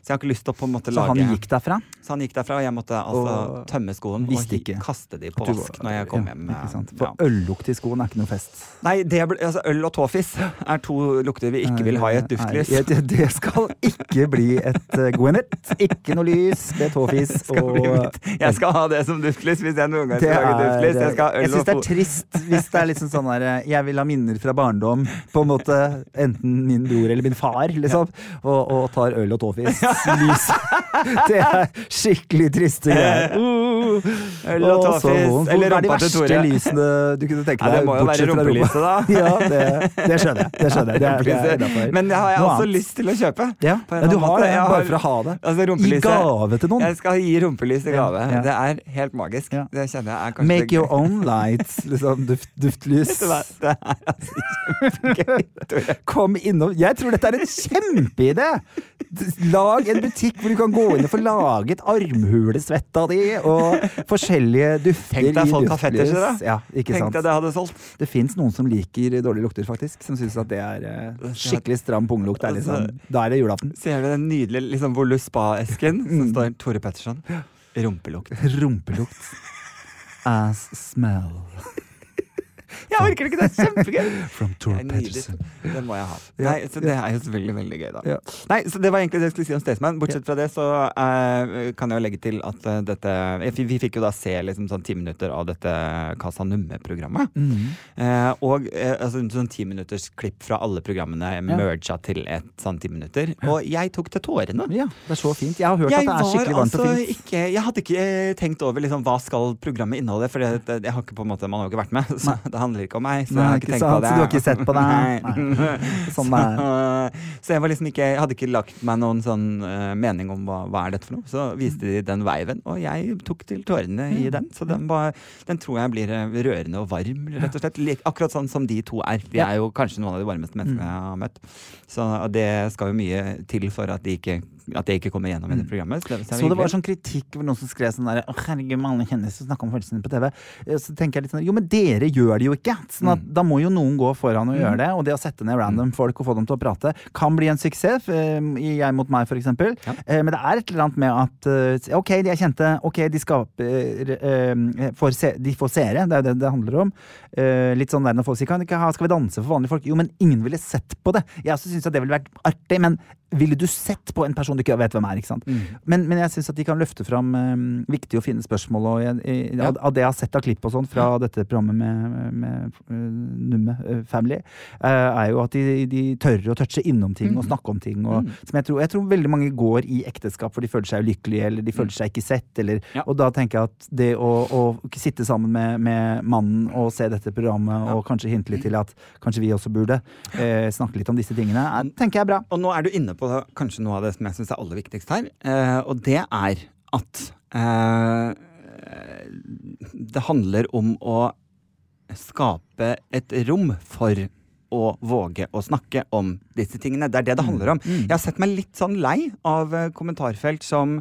Så jeg har ikke lyst til å på en måte Så han gikk derfra? Så han gikk derfra, og jeg måtte altså Og tømme skoen og ikke kaste de på vask når jeg kom ja, hjem. Ikke sant? Ja. Øllukt i skoen er ikke noe fest. Nei, det altså, øl og tåfis er to lukter vi ikke vil ha i et duftlys. Nei, det, det skal ikke bli et uh, Gwyneth. Ikke noe lys med tåfis. (laughs) Skal og-. Jeg skal ha det som duftlys hvis jeg noen gang skal lage er, duftlys. Jeg skal ha jeg øl syns og det er trist hvis det er liksom sånn der eh, Jeg vil ha minner fra barndom, på en måte. Enten min bror eller min far, liksom. Og, og tar øl og tåfis. Lys. (laughs) Det er skikkelig triste greier. (laughs) Uh, Øl og Å, så tåfis. Eller er de rumpa til verste Tore. lysene du kunne tenke Ja, det må jo være rumpelyset, da. (laughs) ja, det, det skjønner jeg. Det skjønner jeg. Det er, det er. Men det har jeg også lyst til å kjøpe. Ja, ja, du har det, bare for å ha det. Altså, I gave til noen. Jeg skal gi rumpelys i gave. Ja. Det er helt magisk. Det kjenner jeg er Make your own lights. Liksom, duft, duftlys. Det er altså kjempegøy. Kom innom. Jeg tror dette er en kjempeidé! Lag en butikk hvor du kan gå inn og få laget armhulesvetta di og forskjellige dufter Tenk deg folk har fetisjer, da. Ja, ikke Tenk sant? deg det hadde solgt. Det fins noen som liker dårlige lukter, faktisk. Som syns at det er eh, skikkelig stram punglukt. Er liksom, da er det julaften. Ser du den nydelige liksom, Volus Spa-esken som Mm. står Tore Petterson? (gasps) Rumpelukt. Rumpelukt. Ass smell Jeg orker ikke, det er kjempegøy! (laughs) from Tor er. Petterson. Det må jeg ha. Nei, så Det er jo selvfølgelig veldig gøy, da. Ja. Nei, så Det var egentlig det jeg skulle si om Staysman. Bortsett fra det så eh, kan jeg jo legge til at eh, dette Vi, vi fikk jo da se liksom sånn ti minutter av dette Casa Numme-programmet. Mhm. Eh, og eh, altså, sånn ti minutters klipp fra alle programmene merga til et sånn ti minutter. Og jeg tok til tårene. Ja, det er så fint. Jeg har hørt Jeg at det er skikkelig varmt altså og fint. ikke Jeg hadde ikke eh, tenkt over liksom, hva skal programmet inneholde, for det, det, jeg har ikke på en måte Man har jo ikke vært med, (laughs) så det handler ikke om meg. Så Nei, jeg har ikke tenkt på det. så du har ikke sett på det? Nei. Sånn det er. (laughs) Så, jeg var liksom ikke hadde ikke lagt meg noen sånn uh, mening om hva, hva er dette for noe. Så viste de den veiven, og jeg tok til tårene i den. Så den, var, den tror jeg blir eh, rørende og varm, rett og slett. Akkurat sånn som de to er. De er jo kanskje noen av de varmeste menneskene jeg har møtt. Så det skal jo mye til for at de ikke at jeg ikke kommer gjennom i det programmet. Så det, Så det var sånn kritikk hvor noen som skrev sånn der Å, herregud, mange kjendiser snakker om følelsene på TV. Eh, Så tenker jeg litt sånn Jo, men dere gjør det jo ikke! Sånn at Da må jo noen gå foran og gjøre det. Og det å sette ned random folk og få dem til å prate kan bli en suksess. eh, I Jeg mot meg, for eksempel. Ja. Eh, Men det er et eller annet med at Ok, de er kjente. Ok, de skaper se, De får seere. Det er jo det det handler om. Litt sånn der når folk sier kan ikke ha Skal vi danse for vanlige folk? Jo, men ingen ville sett på det. Jeg også syns at det ville vært artig, men ville du sett på en person du ikke vet hvem er? ikke sant? Men, men jeg syns at de kan løfte fram um, viktige og fine spørsmål. Og jeg, i, Ja. av, av det jeg har sett av klipp og sånn fra dette programmet med, med uh, Numme uh, Family, uh, er jo at de, de tør å touche innom ting og snakke om ting. Og, som jeg, tror, jeg tror veldig mange går i ekteskap for de føler seg ulykkelige, eller de føler seg ikke sett. Eller, Ja. Og da tenker jeg at det å, å sitte sammen med, med mannen og se dette programmet, og kanskje hinte litt til at kanskje vi også burde snakke litt om disse tingene, er, tenker jeg er bra. Og nå er du inne på kanskje noe av det som jeg syns er aller viktigst her. Eh, og det er at eh, det handler om å skape et rom for å våge å snakke om disse tingene. Det er det det handler om. Jeg har sett meg litt sånn lei av eh, kommentarfelt som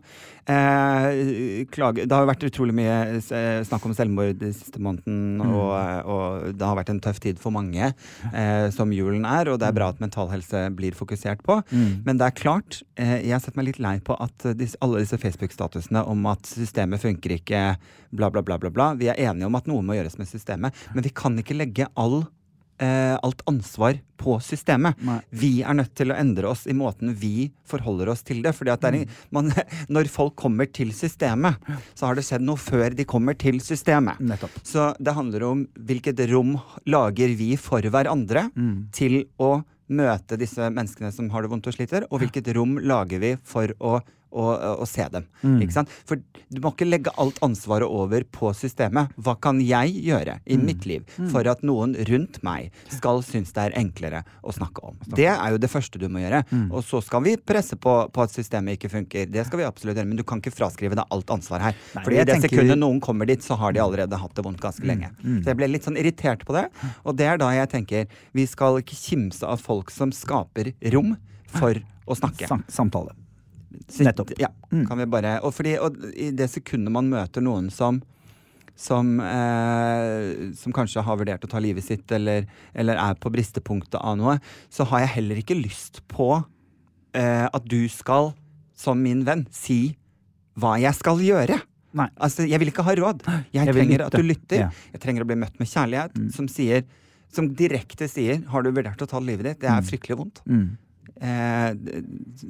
eh, klager Det har vært utrolig mye eh, snakk om selvmord den siste måneden, og, og det har vært en tøff tid for mange, eh, som julen er, og det er bra at mental helse blir fokusert på. Men det er klart, eh, jeg har sett meg litt lei på at disse, alle disse Facebook-statusene om at systemet funker ikke, bla, bla, bla, bla, bla. Vi er enige om at noe må gjøres med systemet, men vi kan ikke legge all eh, alt ansvar på systemet. Nei. Vi er nødt til å endre oss i måten vi forholder oss til det. Fordi at det er, en- man, (laughs) når folk kommer til systemet, så har det skjedd noe før de kommer til systemet. Nettopp. Så det handler om hvilket rom lager vi for hverandre til å møte disse menneskene som har det vondt og sliter, og hvilket rom lager vi for å, å, å se dem. Ikke sant? For du må ikke legge alt ansvaret over på systemet. Hva kan jeg gjøre i mitt liv for at noen rundt meg skal synes det er enklere å snakke om? Det er jo det første du må gjøre. Og så skal vi presse på, på at systemet ikke funker. Det skal vi absolutt gjøre, men du kan ikke fraskrive deg alt ansvar her. Nei, Fordi i det sekundet noen kommer dit, så har de allerede hatt det vondt ganske lenge. Så jeg ble litt sånn irritert på det. Og det er da jeg tenker vi skal ikke kimse av folk som skaper rom for å snakke. Sam samtale. Nettopp. Ja, kan vi bare Og, fordi, og i det sekundet man møter noen som som, eh, som kanskje har vurdert å ta livet sitt, eller, eller er på bristepunktet av noe, så har jeg heller ikke lyst på eh, at du skal, som min venn, si hva jeg skal gjøre. Nei. Altså, jeg vil ikke ha råd. Jeg, Jeg trenger at du lytter. Ja. Jeg trenger å bli møtt med kjærlighet, som sier som direkte sier 'Har du vurdert å ta livet ditt?' Det er fryktelig vondt. Mm. Eh,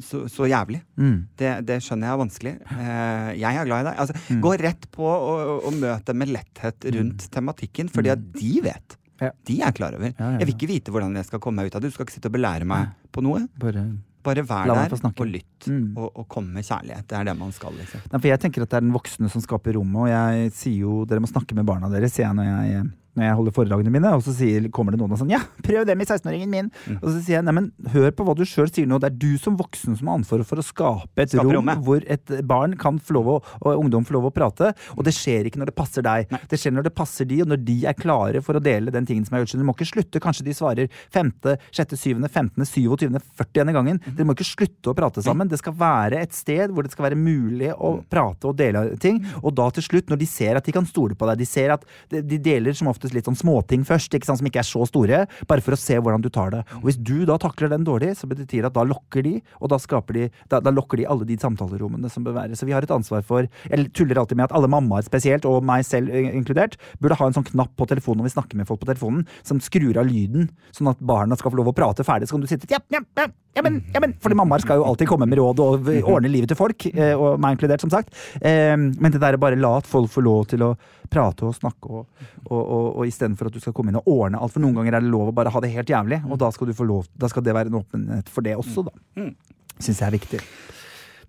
så, så jævlig. Mm. Det, det skjønner jeg er vanskelig. Eh, jeg er glad i deg. Altså, Mm. Gå rett på og, og møt dem med letthet rundt tematikken, fordi at de vet. Ja. De er klar over. Ja, ja, Jeg vil ikke vite hvordan jeg skal komme meg ut av det. Du skal ikke sitte og belære meg på noe. Bare Bare vær der og lytt, Mm. og, og kom med kjærlighet. Det er det man skal, liksom. Nei, jeg tenker at det er den voksne som skaper rommet, og jeg sier jo dere må snakke med barna deres, sier jeg når jeg, når jeg holder foredragene mine, og så sier, kommer det noen og sånn ja, prøv det med 16-åringen min. Mm. Og så sier jeg nei, men hør på hva du sjøl sier nå, det er du som voksen som har ansvaret for å skape et rom rommet. hvor et barn kan få lov å, og ungdom får lov å prate, og det skjer ikke når det passer deg. Nei. Det skjer når det passer de, og når de er klare for å dele den tingen som er gjort. Så du må ikke slutte, kanskje de svarer femte, sjette, syvende, femtende, syvogtyvende, førtiende gangen. Mhm. Dere må ikke slutte å prate sammen. Det skal være et sted hvor det skal være mulig å Mhm. prate og dele ting. Og da til slutt, når de ser at de kan stole på deg, de ser at de de deler som oftest litt sånn småting først, ikke sant, som ikke er så store, bare for å se hvordan du tar det. Og hvis du da takler den dårlig, så betyr det at da lokker de, og da skaper de da, da lokker de alle de samtalerommene som bør være. Så vi har et ansvar for Jeg tuller alltid med at alle mammaer spesielt, og meg selv inkludert, burde ha en sånn knapp på telefonen når vi snakker med folk på telefonen, som skrur av lyden, sånn at barna skal få lov å prate ferdig. Så kan du sitte ja, ja, ja, ja, men, ja, men. Fordi mammaer skal jo alltid komme med råd og ordne livet til folk, eh, og meg inkludert, som sagt. Eh, Men det der er bare la folk får lov til å prate og snakke, og, og, og, og istedenfor at du skal komme inn og ordne alt. For noen ganger er det lov å bare ha det helt jævlig, og da skal du få lov Da skal det være en åpenhet for det også, da. Mm. Syns jeg er viktig.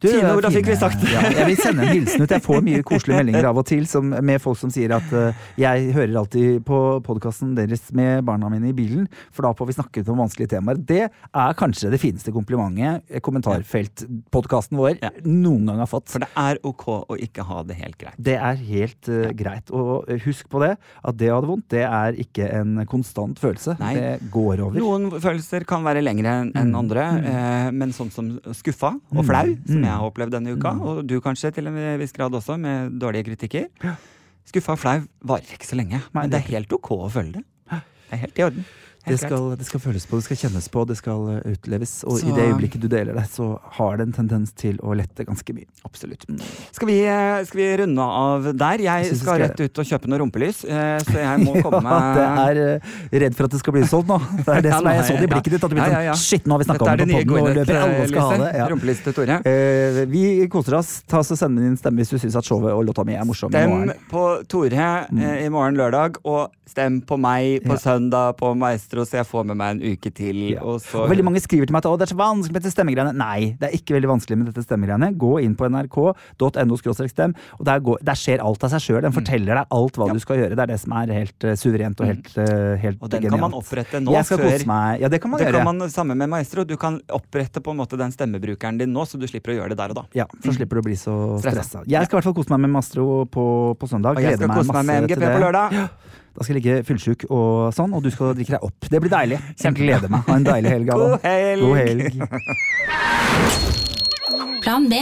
Fine ord, da fikk vi sagt det. Ja, jeg vil sende en hilsen ut. Jeg får mye koselige meldinger av og til som, med folk som sier at uh, jeg hører alltid på podkasten deres med barna mine i bilen, for da får vi snakket om vanskelige temaer. Det er kanskje det fineste komplimentet eh, kommentarfeltpodkasten vår Ja. noen gang har fått. For det er ok å ikke ha det helt greit. Det er helt uh, greit. Og husk på det, at det å ha det vondt, det er ikke en konstant følelse. Nei. Det går over. Noen følelser kan være lengre enn Mm. andre, uh, men sånn som skuffa og flau, som Mm. Jeg har opplevd denne uka, og du kanskje til en viss grad også, med dårlige kritikker. Skuffa og flau varer ikke så lenge, men det det er helt ok å følge det. Det er helt i orden. Det skal, det skal føles på, det skal kjennes på, det skal eh, utleves. Og Så- i det øyeblikket du deler det, så har det en tendens til å lette ganske mye. Absolutt. Skal vi, eh, skal vi runde av der? Jeg skal rett ut og kjøpe noe rumpelys, eh, så jeg må (laughs) komme Ja, det er redd for at det skal bli solgt nå. Det er (laughs) det Ja, som er nå jeg så det i blikket ditt. At du blir Ja, ja, sånn Shit, nå har vi snakka om det på poden, og løper alle og skal ha det. Rumpelys til Tore. Uh, vi koser oss. Ta så Send inn stemme hvis du syns at showet og låta mi er morsom. Stem på Tore mm. i morgen lørdag, og stem på meg på Mm. Søndag på Maestro, så jeg får med meg en uke til. Ja. Og så Og veldig mange skriver til meg at «Å, det er så vanskelig med dette stemmegreiene. Nei, det er ikke veldig vanskelig med dette stemmegreiene. Gå inn på nrk.no stem, og der, går, der skjer alt av seg sjøl. Den forteller deg alt hva Mm. Ja. Mm. du skal gjøre. Det er det som er helt uh, suverent og helt, eh, helt Og den genialt. kan man opprette nå Jeg skal før kose meg. Ja, det kan man Det gjøre. kan man sammen med Maestro. Du kan opprette på en måte den stemmebrukeren din nå, så du slipper å gjøre det der og da. Ja, for slipper du å bli så Stressa. Jeg skal i hvert fall kose meg med Mastro på, på søndag. Og jeg skal kose meg med MGP på lørdag. Da skal jeg ligge fullsjuk og sånn, og du skal drikke deg opp. Det blir deilig. Jeg gleder meg. Ha en deilig helg, Allan. God helg! God helg. Plan B.